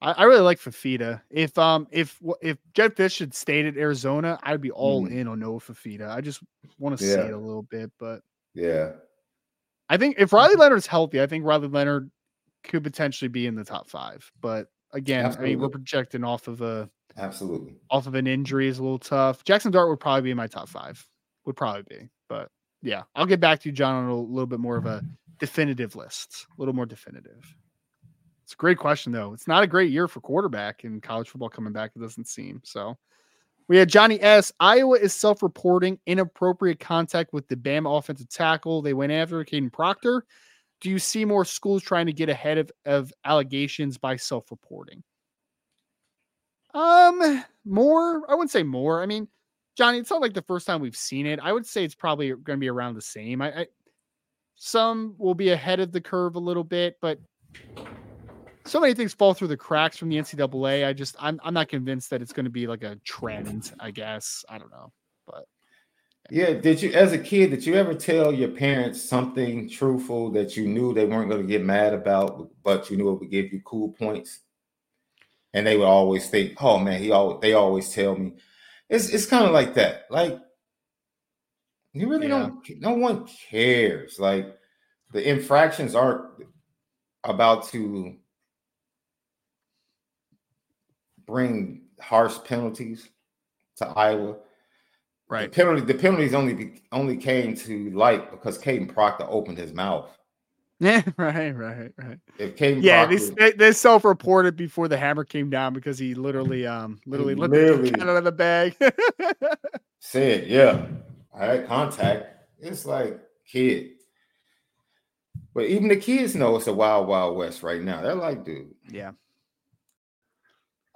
I, I really like Fifita. If um if if Jedd Fisch had stayed at Arizona, I'd be all Mm. in on Noah Fifita. I just want to see it a little bit, but yeah, I think if Riley Leonard's healthy, I think Riley Leonard could potentially be in the top five. But again, I mean, we're projecting off of a absolutely. off of an injury is a little tough. Jackson Dart would probably be in my top five. Would probably be, but yeah, I'll get back to you, John, on a little bit more of a definitive list, a little more definitive. It's a great question, though. It's not a great year for quarterback in college football coming back. It doesn't seem so. We had Johnny S. Iowa is self-reporting inappropriate contact with the Bama offensive tackle. They went after Kadyn Proctor. Do you see more schools trying to get ahead of, of allegations by self-reporting? Um, more. I wouldn't say more. I mean, Johnny, it's not like the first time we've seen it. I would say it's probably going to be around the same. I, I some will be ahead of the curve a little bit, but so many things fall through the cracks from the NCAA. I just I'm I'm not convinced that it's going to be like a trend. I guess I don't know, but Yeah. Did you, as a kid, did you ever tell your parents something truthful that you knew they weren't going to get mad about, but you knew it would give you cool points? And they would always think, "Oh man, he always they always tell me." It's it's kind of like that. Like you really Yeah. don't. No one cares. Like the infractions aren't about to bring harsh penalties to Iowa. The penalty, the penalties only only came to light because Kadyn Proctor opened his mouth. [LAUGHS] Yeah, right, right, right. If Kadyn Yeah, Proctor, they, they, they self-reported before the hammer came down because he literally, um, literally let literally- out of the bag. [LAUGHS] said, "Yeah, I had contact," it's like kid. But even the kids know it's a wild, wild west right now. They're like, dude, yeah.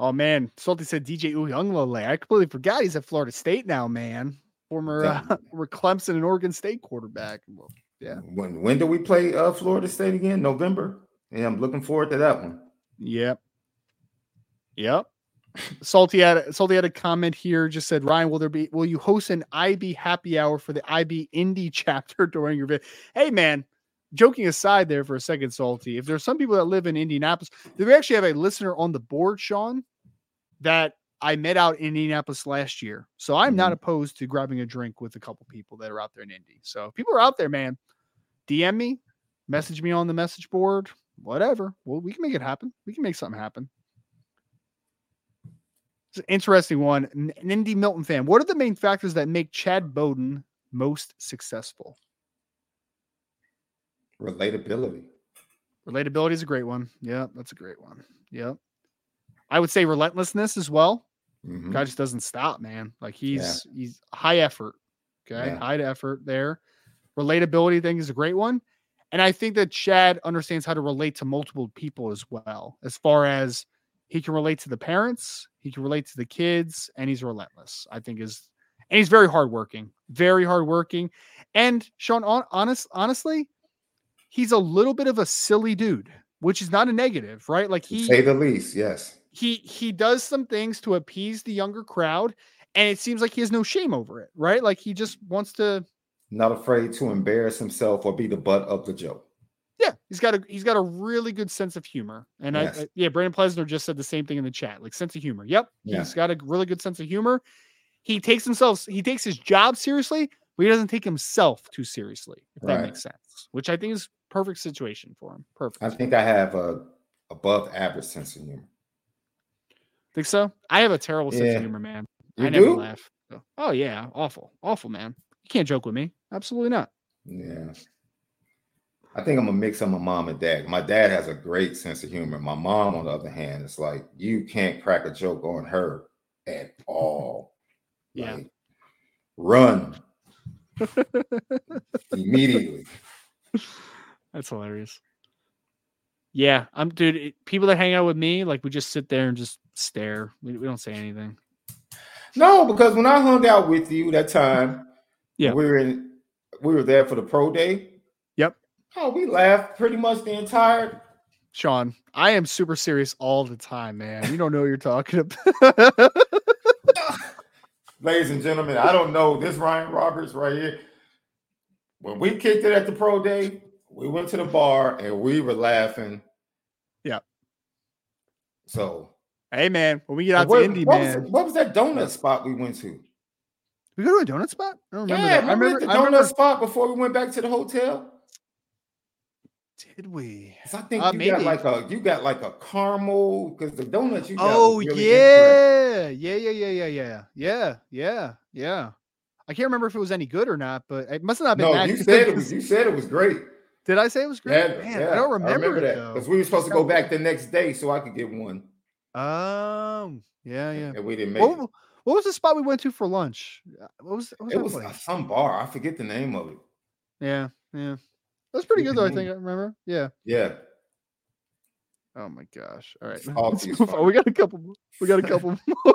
Oh man, Salty said DJ Uiagalelei. I completely forgot he's at Florida State now, man. Former, uh, [LAUGHS] former Clemson and Oregon State quarterback. Well, Yeah. When when do we play uh, Florida State again? November. Yeah, I'm looking forward to that one. Yep. Yep. Salty had Salty had a comment here. Just said, Ryan, will there be? Will you host an IB happy hour for the IB Indie [LAUGHS] chapter during your vid? Hey, man. Joking aside, there for a second, Salty. If there's some people that live in Indianapolis, do we actually have a listener on the board, Sean, that I met out in Indianapolis last year? So I'm not mm-hmm. opposed to grabbing a drink with a couple people that are out there in Indy. So if people are out there, man, DM me, message me on the message board, whatever. Well, we can make it happen. We can make something happen. It's an interesting one. An Indy Milton fan. What are the main factors that make Chad Bowden most successful? Relatability. Relatability is a great one. Yeah, that's a great one. Yep. I would say relentlessness as well. Mhm. Guy just doesn't stop, man. Like he's he's high effort. Okay, Yeah. high effort there. Relatability thing is a great one, and I think that Chad understands how to relate to multiple people as well. As far as he can relate to the parents, he can relate to the kids, and he's relentless. I think is, and he's very hardworking, very hardworking. And Sean, hon- honest, honestly, he's a little bit of a silly dude, which is not a negative, right? Like To he say the least, yes. He he does some things to appease the younger crowd and it seems like he has no shame over it right like he just wants to Not afraid to embarrass himself or be the butt of the joke. Yeah, he's got a he's got a really good sense of humor, and Yes. I, I yeah, Brandon Plesner just said the same thing in the chat, like sense of humor. Yep, Yeah. he's got a really good sense of humor. He takes himself, he takes his job seriously, but he doesn't take himself too seriously. If that makes sense, which I think is perfect situation for him. Perfect. I think I have a above average sense of humor. Think so? I have a terrible sense Yeah. of humor, man. You I never laugh. So- Oh yeah, awful, awful, man. You can't joke with me. Absolutely not. Yeah. I think I'm a mix of my mom and dad. My dad has a great sense of humor. My mom, on the other hand, is like you can't crack a joke on her at all. [LAUGHS] Yeah. Like, run [LAUGHS] immediately. That's hilarious. Yeah, I'm dude. it- people that hang out with me, like we just sit there and just stare. We, we don't say anything. No, because when I hung out with you that time, Yeah. we were in, we were there for the pro day. Yep. Oh, we laughed pretty much the entire. Sean, I am super serious all the time, man. You don't know what you're talking about. [LAUGHS] Ladies and gentlemen, I don't know this Ryan Roberts right here. When we kicked it at the pro day, we went to the bar and we were laughing. Yeah. So hey, man, when we get out what, to Indy, what was, man, what was that donut spot we went to? we go to a donut spot. I don't remember yeah, that. I remember, remember. the donut remember. spot before we went back to the hotel? Did we? I think Uh, you maybe. got like a you got like a caramel because the donuts you got. Oh really yeah, yeah, yeah, yeah, yeah, yeah, yeah, yeah, yeah. I can't remember if it was any good or not, but it must have not been. No, that you said it [LAUGHS] was. You said it was great. Did I say it was great? Yeah, Man, yeah, I don't remember, I it, that because we were supposed to go back the next day so I could get one, Um, yeah, yeah. and we didn't make What, it. what was the spot we went to for lunch? Uh, What was, what was It was place? some bar. I forget the name of it. Yeah, yeah. That was pretty good though. I think I remember. Yeah. Yeah, Oh my gosh. All right. Salty [LAUGHS] Let's move on. We got a couple. more- We got a [LAUGHS] couple more. [LAUGHS]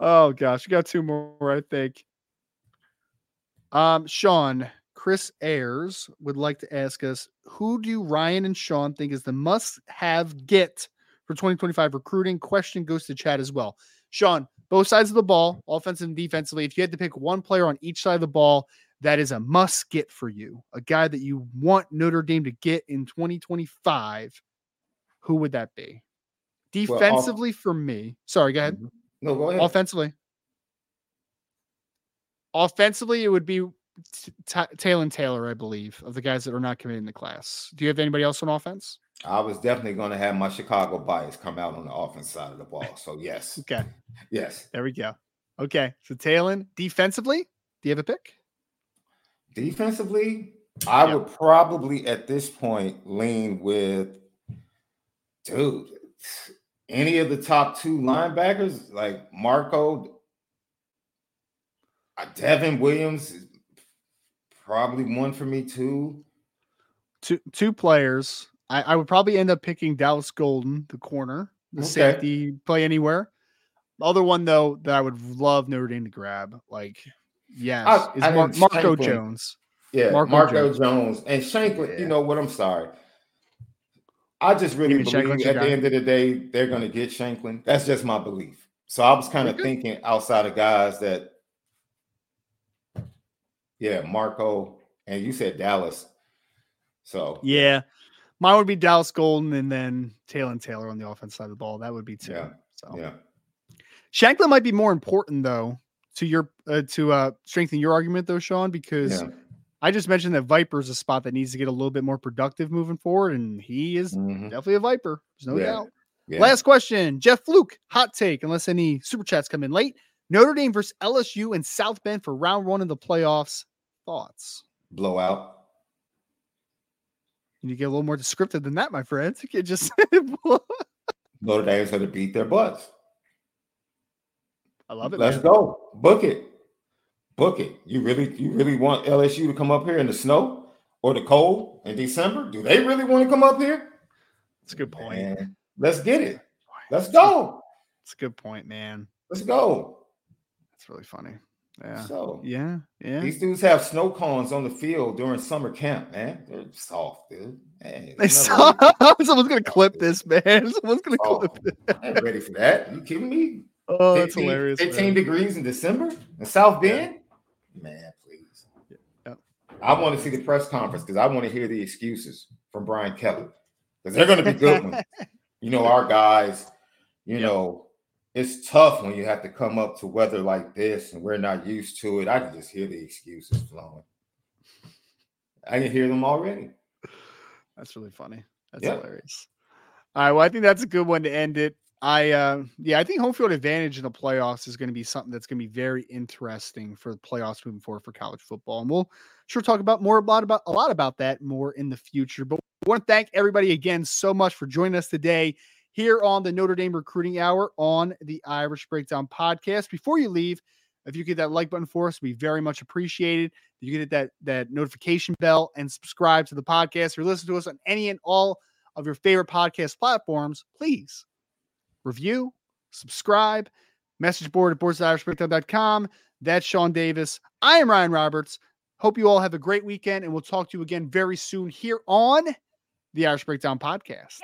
oh gosh, we got two more. I think. Um, Sean, Chris Ayers would like to ask us who do Ryan and Sean think is the must-have get for 2025 recruiting? Question goes to Chad as well. Sean, both sides of the ball, offensive and defensively. If you had to pick one player on each side of the ball, that is a must get for you, a guy that you want Notre Dame to get in 2025, who would that be? Well, off- Defensively, for me, sorry, go ahead. Mhm. No, go ahead. Offensively, offensively, it would be T- Ta- Taylor Taylor, I believe, of the guys that are not committing the class. Do you have anybody else on offense? I was definitely going to have my Chicago bias come out on the offense side of the ball. So yes, [LAUGHS] Okay, yes. there we go. Okay, so Taylor, defensively, do you have a pick? Defensively, I Yeah. would probably at this point lean with, dude, any of the top two linebackers like Marco, uh, Devin Williams, is probably one for me too. two two players. I, I would probably end up picking Dallas Golden, the corner, the Okay. safety, play anywhere. The other one though that I would love Notre Dame to grab, like yes, I- is I Mar- Marco Shanklin. Jones. Yeah, Marco Marco, Jones. Jones. and Shanklin. Yeah. You know what? I'm sorry. I just really believe Shanklin's at the end of the day they're going to get Shanklin. That's just my belief. So I was kind of thinking outside of guys that, yeah, Marco, and you said Dallas. So Yeah, mine would be Dallas Golden, and then Taylor and Taylor on the offense side of the ball. That would be two. Yeah, So yeah, Shanklin might be more important though to your uh, to uh, strengthen your argument though, Sean, because yeah. I just mentioned that Viper is a spot that needs to get a little bit more productive moving forward, and he is Mhm. definitely a Viper. There's no Yeah. doubt. yeah. Last question, Jeff Fluke, hot take, unless any super chats come in late. Notre Dame versus LSU and South Bend for round one of the playoffs. Thoughts? blowout. You need to get a little more descriptive than that, my friends. [LAUGHS] You can't just. [LAUGHS] Notre Dame's going to beat their butts. I love it. Let's man. go. Book it. Book it. You really, you really want LSU to come up here in the snow or the cold in December? Do they really want to come up here? That's a good point. Man, let's get it. Let's go. That's a good point, man. Let's go. That's really funny. Yeah. So Yeah. Yeah. these dudes have snow cones on the field during summer camp, man. They're soft, dude. Man, They saw, [LAUGHS] someone's gonna clip this, man. [LAUGHS] Someone's gonna oh, clip soft. it. I ain't ready for that. You kidding me? Oh, that's 15 hilarious. 15 man. degrees in December in South Bend? Man, please. I want to see the press conference because I want to hear the excuses from Brian Kelly because they're to be good ones. [LAUGHS] You know, our guys, you know, it's tough when you have to come up to weather like this and we're not used to it. I can just hear the excuses flowing. I can hear them already. That's really funny. That's yep. hilarious. All right. Well, I think that's a good one to end it. I uh, yeah, I think home field advantage in the playoffs is going to be something that's going to be very interesting for the playoffs moving forward for college football, and we'll sure talk about more about about a lot about that more in the future. But we want to thank everybody again so much for joining us today here on the Notre Dame Recruiting Hour on the Irish Breakdown podcast. Before you leave, if you get that like button for us, we very much appreciated. If you get that that notification bell and subscribe to the podcast or listen to us on any and all of your favorite podcast platforms, please review, subscribe, message board at boardsirishbreakdown.com. That's Sean Davis. I am Ryan Roberts. Hope you all have a great weekend, and we'll talk to you again very soon here on the Irish Breakdown Podcast.